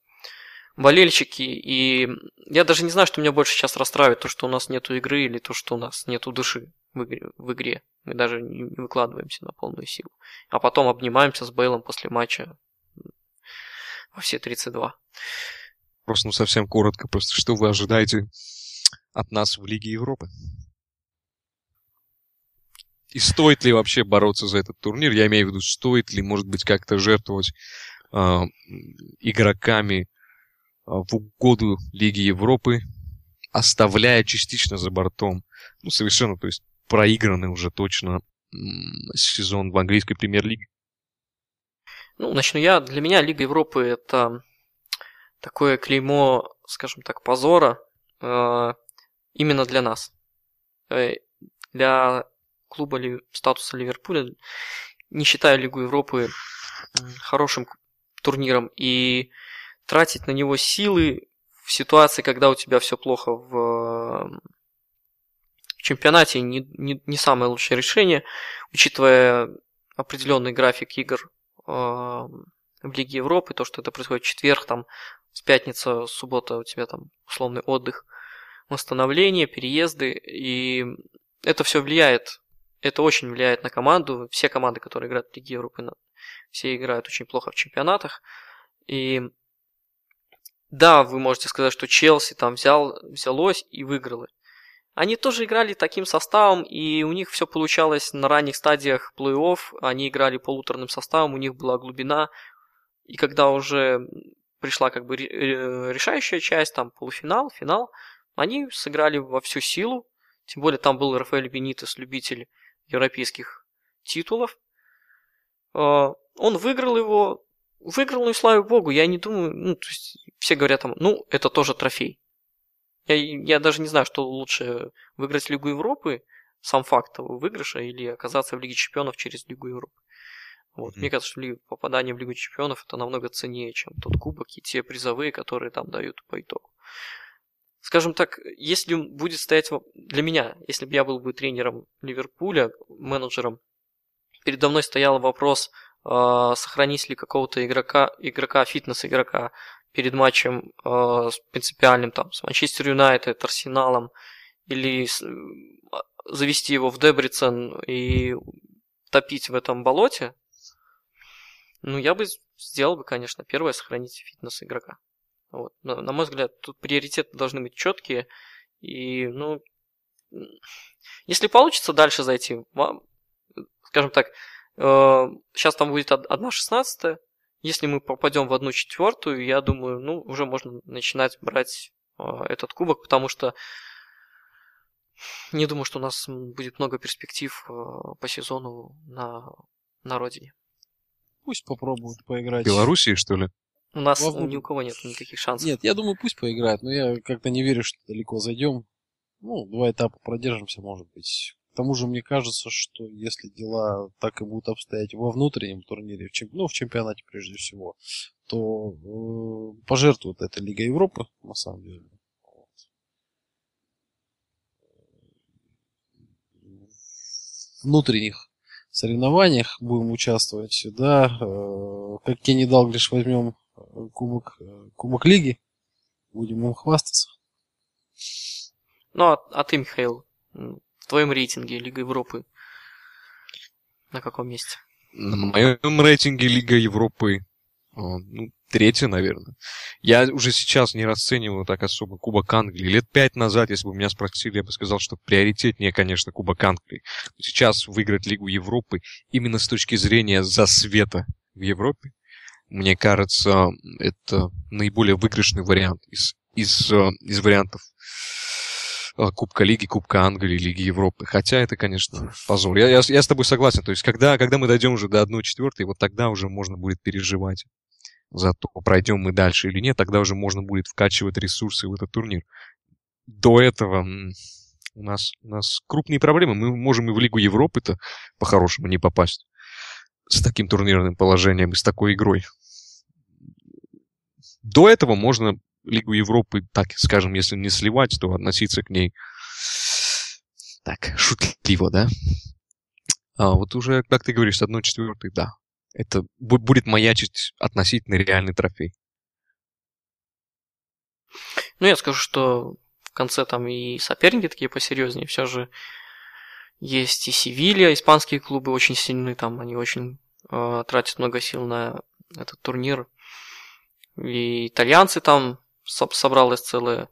[SPEAKER 1] болельщики, и я даже не знаю, что меня больше сейчас расстраивает, то, что у нас нету игры или то, что у нас нету души в игре. В игре. Мы даже не выкладываемся на полную силу. А потом обнимаемся с Бейлом после матча во все 32.
[SPEAKER 4] Просто, ну, совсем коротко, просто что вы ожидаете от нас в Лиге Европы? И стоит ли вообще бороться за этот турнир? Я имею в виду, стоит ли, может быть, как-то жертвовать э, игроками в угоду Лиги Европы, оставляя частично за бортом, ну, совершенно, то есть, проигранный уже точно сезон в английской премьер-лиге.
[SPEAKER 1] Ну, начну я. Для меня Лига Европы это такое клеймо, скажем так, позора э, именно для нас. Э, для клуба статуса Ливерпуля не считаю Лигу Европы хорошим турниром. И тратить на него силы в ситуации, когда у тебя все плохо в чемпионате, не, не, не самое лучшее решение, учитывая определенный график игр э, в Лиге Европы, то, что это происходит в четверг, там, с пятницы, суббота у тебя там условный отдых, восстановление, переезды, и это все влияет, это очень влияет на команду, все команды, которые играют в Лиге Европы, все играют очень плохо в чемпионатах, и да, вы можете сказать, что Челси там взял, взялось и выиграло. Они тоже играли таким составом, и у них все получалось на ранних стадиях плей-офф. Они играли полуторным составом, у них была глубина. И когда уже пришла как бы решающая часть, там полуфинал, финал, они сыграли во всю силу. Тем более там был Рафаэль Бенитес, любитель европейских титулов. А, он выиграл его, выиграл, ну и слава богу, я не думаю, ну, то есть все говорят там, ну, это тоже трофей. Я, я даже не знаю, что лучше выиграть Лигу Европы, сам факт выигрыша, или оказаться в Лиге Чемпионов через Лигу Европы. Вот. Mm-hmm. Мне кажется, что попадание в Лигу Чемпионов это намного ценнее, чем тот кубок и те призовые, которые там дают по итогу. Скажем так, если будет стоять для меня, если бы я был бы тренером Ливерпуля, менеджером, передо мной стоял вопрос, э, сохранить ли какого-то игрока, игрока, фитнес-игрока перед матчем э, с принципиальным там с Манчестер Юнайтед, Арсеналом, или с, а, завести его в Дебрицен и топить в этом болоте, ну, я бы сделал бы, конечно, первое, сохранить фитнес игрока. Вот. На, на мой взгляд, тут приоритеты должны быть четкие. И, ну, если получится дальше зайти, скажем так, э, сейчас там будет 1-16, если мы попадем в одну четвертую, я думаю, ну, уже можно начинать брать э, этот кубок, потому что не думаю, что у нас будет много перспектив э, по сезону на, на родине.
[SPEAKER 2] Пусть попробуют поиграть.
[SPEAKER 4] В Белоруссии, что ли?
[SPEAKER 1] У нас Во... ни у кого нет никаких шансов.
[SPEAKER 2] Нет, я думаю, пусть поиграют, но я как-то не верю, что далеко зайдем. Ну, два этапа продержимся, может быть. К тому же мне кажется, что если дела так и будут обстоять во внутреннем турнире, в чем, ну, в чемпионате прежде всего, то э, пожертвует это Лига Европы, на самом деле. Вот. Внутренних соревнованиях будем участвовать, да, э, как Кенни Далглиш возьмем кубок, э, кубок лиги, будем им хвастаться.
[SPEAKER 1] Ну, а, а ты, Михаил, в твоем рейтинге Лига Европы на каком месте?
[SPEAKER 4] На моем рейтинге Лига Европы ну, третья, наверное. Я уже сейчас не расцениваю так особо Кубок Англии. Лет пять назад, если бы меня спросили, я бы сказал, что приоритетнее, конечно, Кубок Англии. Сейчас выиграть Лигу Европы именно с точки зрения засвета в Европе, мне кажется, это наиболее выигрышный вариант из, из, э, из вариантов Э, Кубка Лиги, Кубка Англии, Лиги Европы. Хотя это, конечно, позор. Я, я, я с тобой согласен. То есть, когда, когда мы дойдем уже до 1-4, вот тогда уже можно будет переживать за то, пройдем мы дальше или нет, тогда уже можно будет вкачивать ресурсы в этот турнир. До этого у нас, у нас крупные проблемы. Мы можем и в Лигу Европы-то по-хорошему не попасть с таким турнирным положением и с такой игрой. До этого можно Лигу Европы, так скажем, если не сливать, то относиться к ней так, шутливо, да? А вот уже, как ты говоришь, с одной четвертой, да. Это будет маячить относительно реальный трофей.
[SPEAKER 1] Ну, я скажу, что в конце там и соперники такие посерьезнее. Все же есть и Севилья, испанские клубы очень сильные, там они очень э, тратят много сил на этот турнир. И итальянцы там собралась целая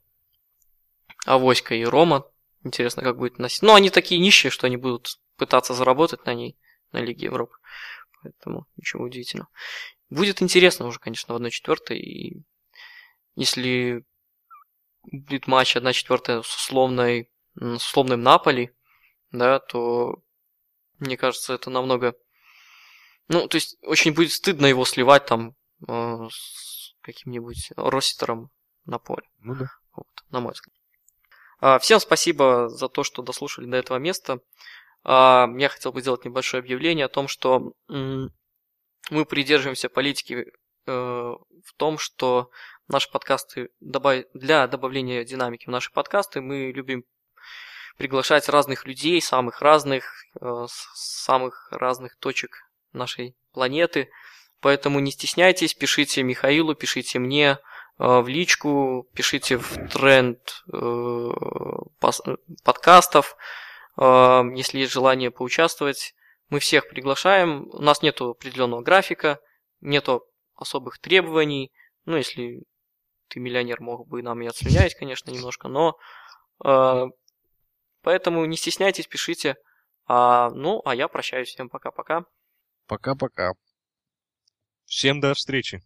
[SPEAKER 1] авоська и Рома. Интересно, как будет носить. Ну, они такие нищие, что они будут пытаться заработать на ней, на Лиге Европы. Поэтому ничего удивительного. Будет интересно уже, конечно, в 1-4. И если будет матч 1-4 с условной, с условным Наполи, да, то мне кажется, это намного... Ну, то есть, очень будет стыдно его сливать там э, с каким-нибудь ростером на поле.
[SPEAKER 4] Ну да.
[SPEAKER 1] Вот, на мой взгляд. А, всем спасибо за то, что дослушали до этого места. А, я хотел бы сделать небольшое объявление о том, что мы придерживаемся политики э, в том, что наши подкасты для добавления динамики в наши подкасты мы любим приглашать разных людей, самых разных, э, самых разных точек нашей планеты. Поэтому не стесняйтесь, пишите Михаилу, пишите мне, Э, в личку, пишите в тренд э, подкастов, э, если есть желание поучаствовать. Мы всех приглашаем. У нас нет определенного графика, нет особых требований. Ну, если ты миллионер, мог бы нам и отслюнять, конечно, немножко, но поэтому не стесняйтесь, пишите. А, ну, а я прощаюсь. Всем пока-пока.
[SPEAKER 2] Пока-пока.
[SPEAKER 4] Всем до встречи.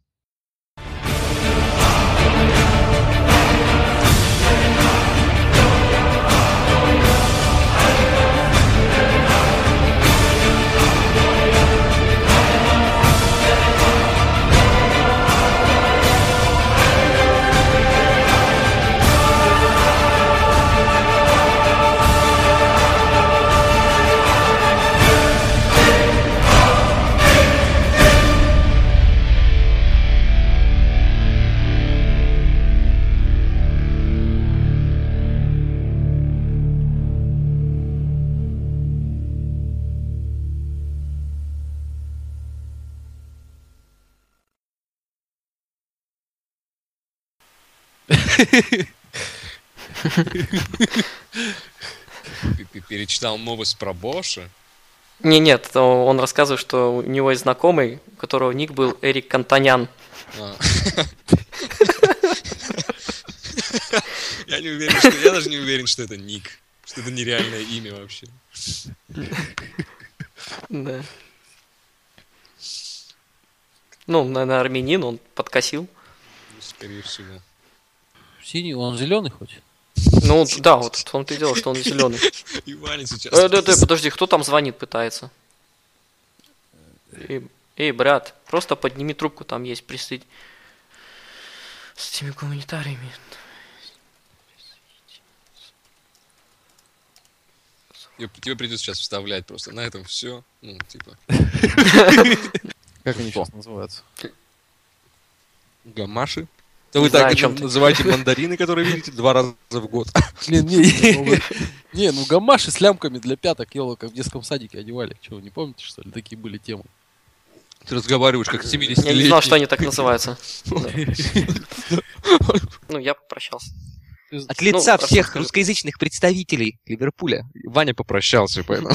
[SPEAKER 4] Перечитал новость про Боша?
[SPEAKER 1] Не, нет, он рассказывает, что у него есть знакомый, у которого ник был Эрик Кантанян. А.
[SPEAKER 4] Я не уверен, что я даже не уверен, что это ник, что это нереальное имя вообще.
[SPEAKER 1] Да. Ну, наверное, армянин, он подкосил.
[SPEAKER 4] Скорее всего.
[SPEAKER 2] Синий, он зеленый хоть?
[SPEAKER 1] Ну да, вот в том-то и дело, что он зеленый.
[SPEAKER 4] И Ваня сейчас.
[SPEAKER 1] Э, да, да, подожди, кто там звонит, пытается? Эй, эй, брат, просто подними трубку, там есть присыть с этими гуманитариями.
[SPEAKER 4] Тебе придется сейчас вставлять просто. На этом все. Ну, типа.
[SPEAKER 2] Как они сейчас называются?
[SPEAKER 4] Гамаши? Да вы так называете мандарины, которые видите два раза в год.
[SPEAKER 2] Не, не, не, ну гамаши с лямками для пяток, ело, как в детском садике одевали. Чего, не помните, что ли? Такие были темы.
[SPEAKER 4] Ты разговариваешь как 70
[SPEAKER 1] Я не знал, что они так называются. Ну, я попрощался.
[SPEAKER 5] От лица ну, всех русскоязычных представителей Ливерпуля.
[SPEAKER 4] Ваня попрощался, поэтому...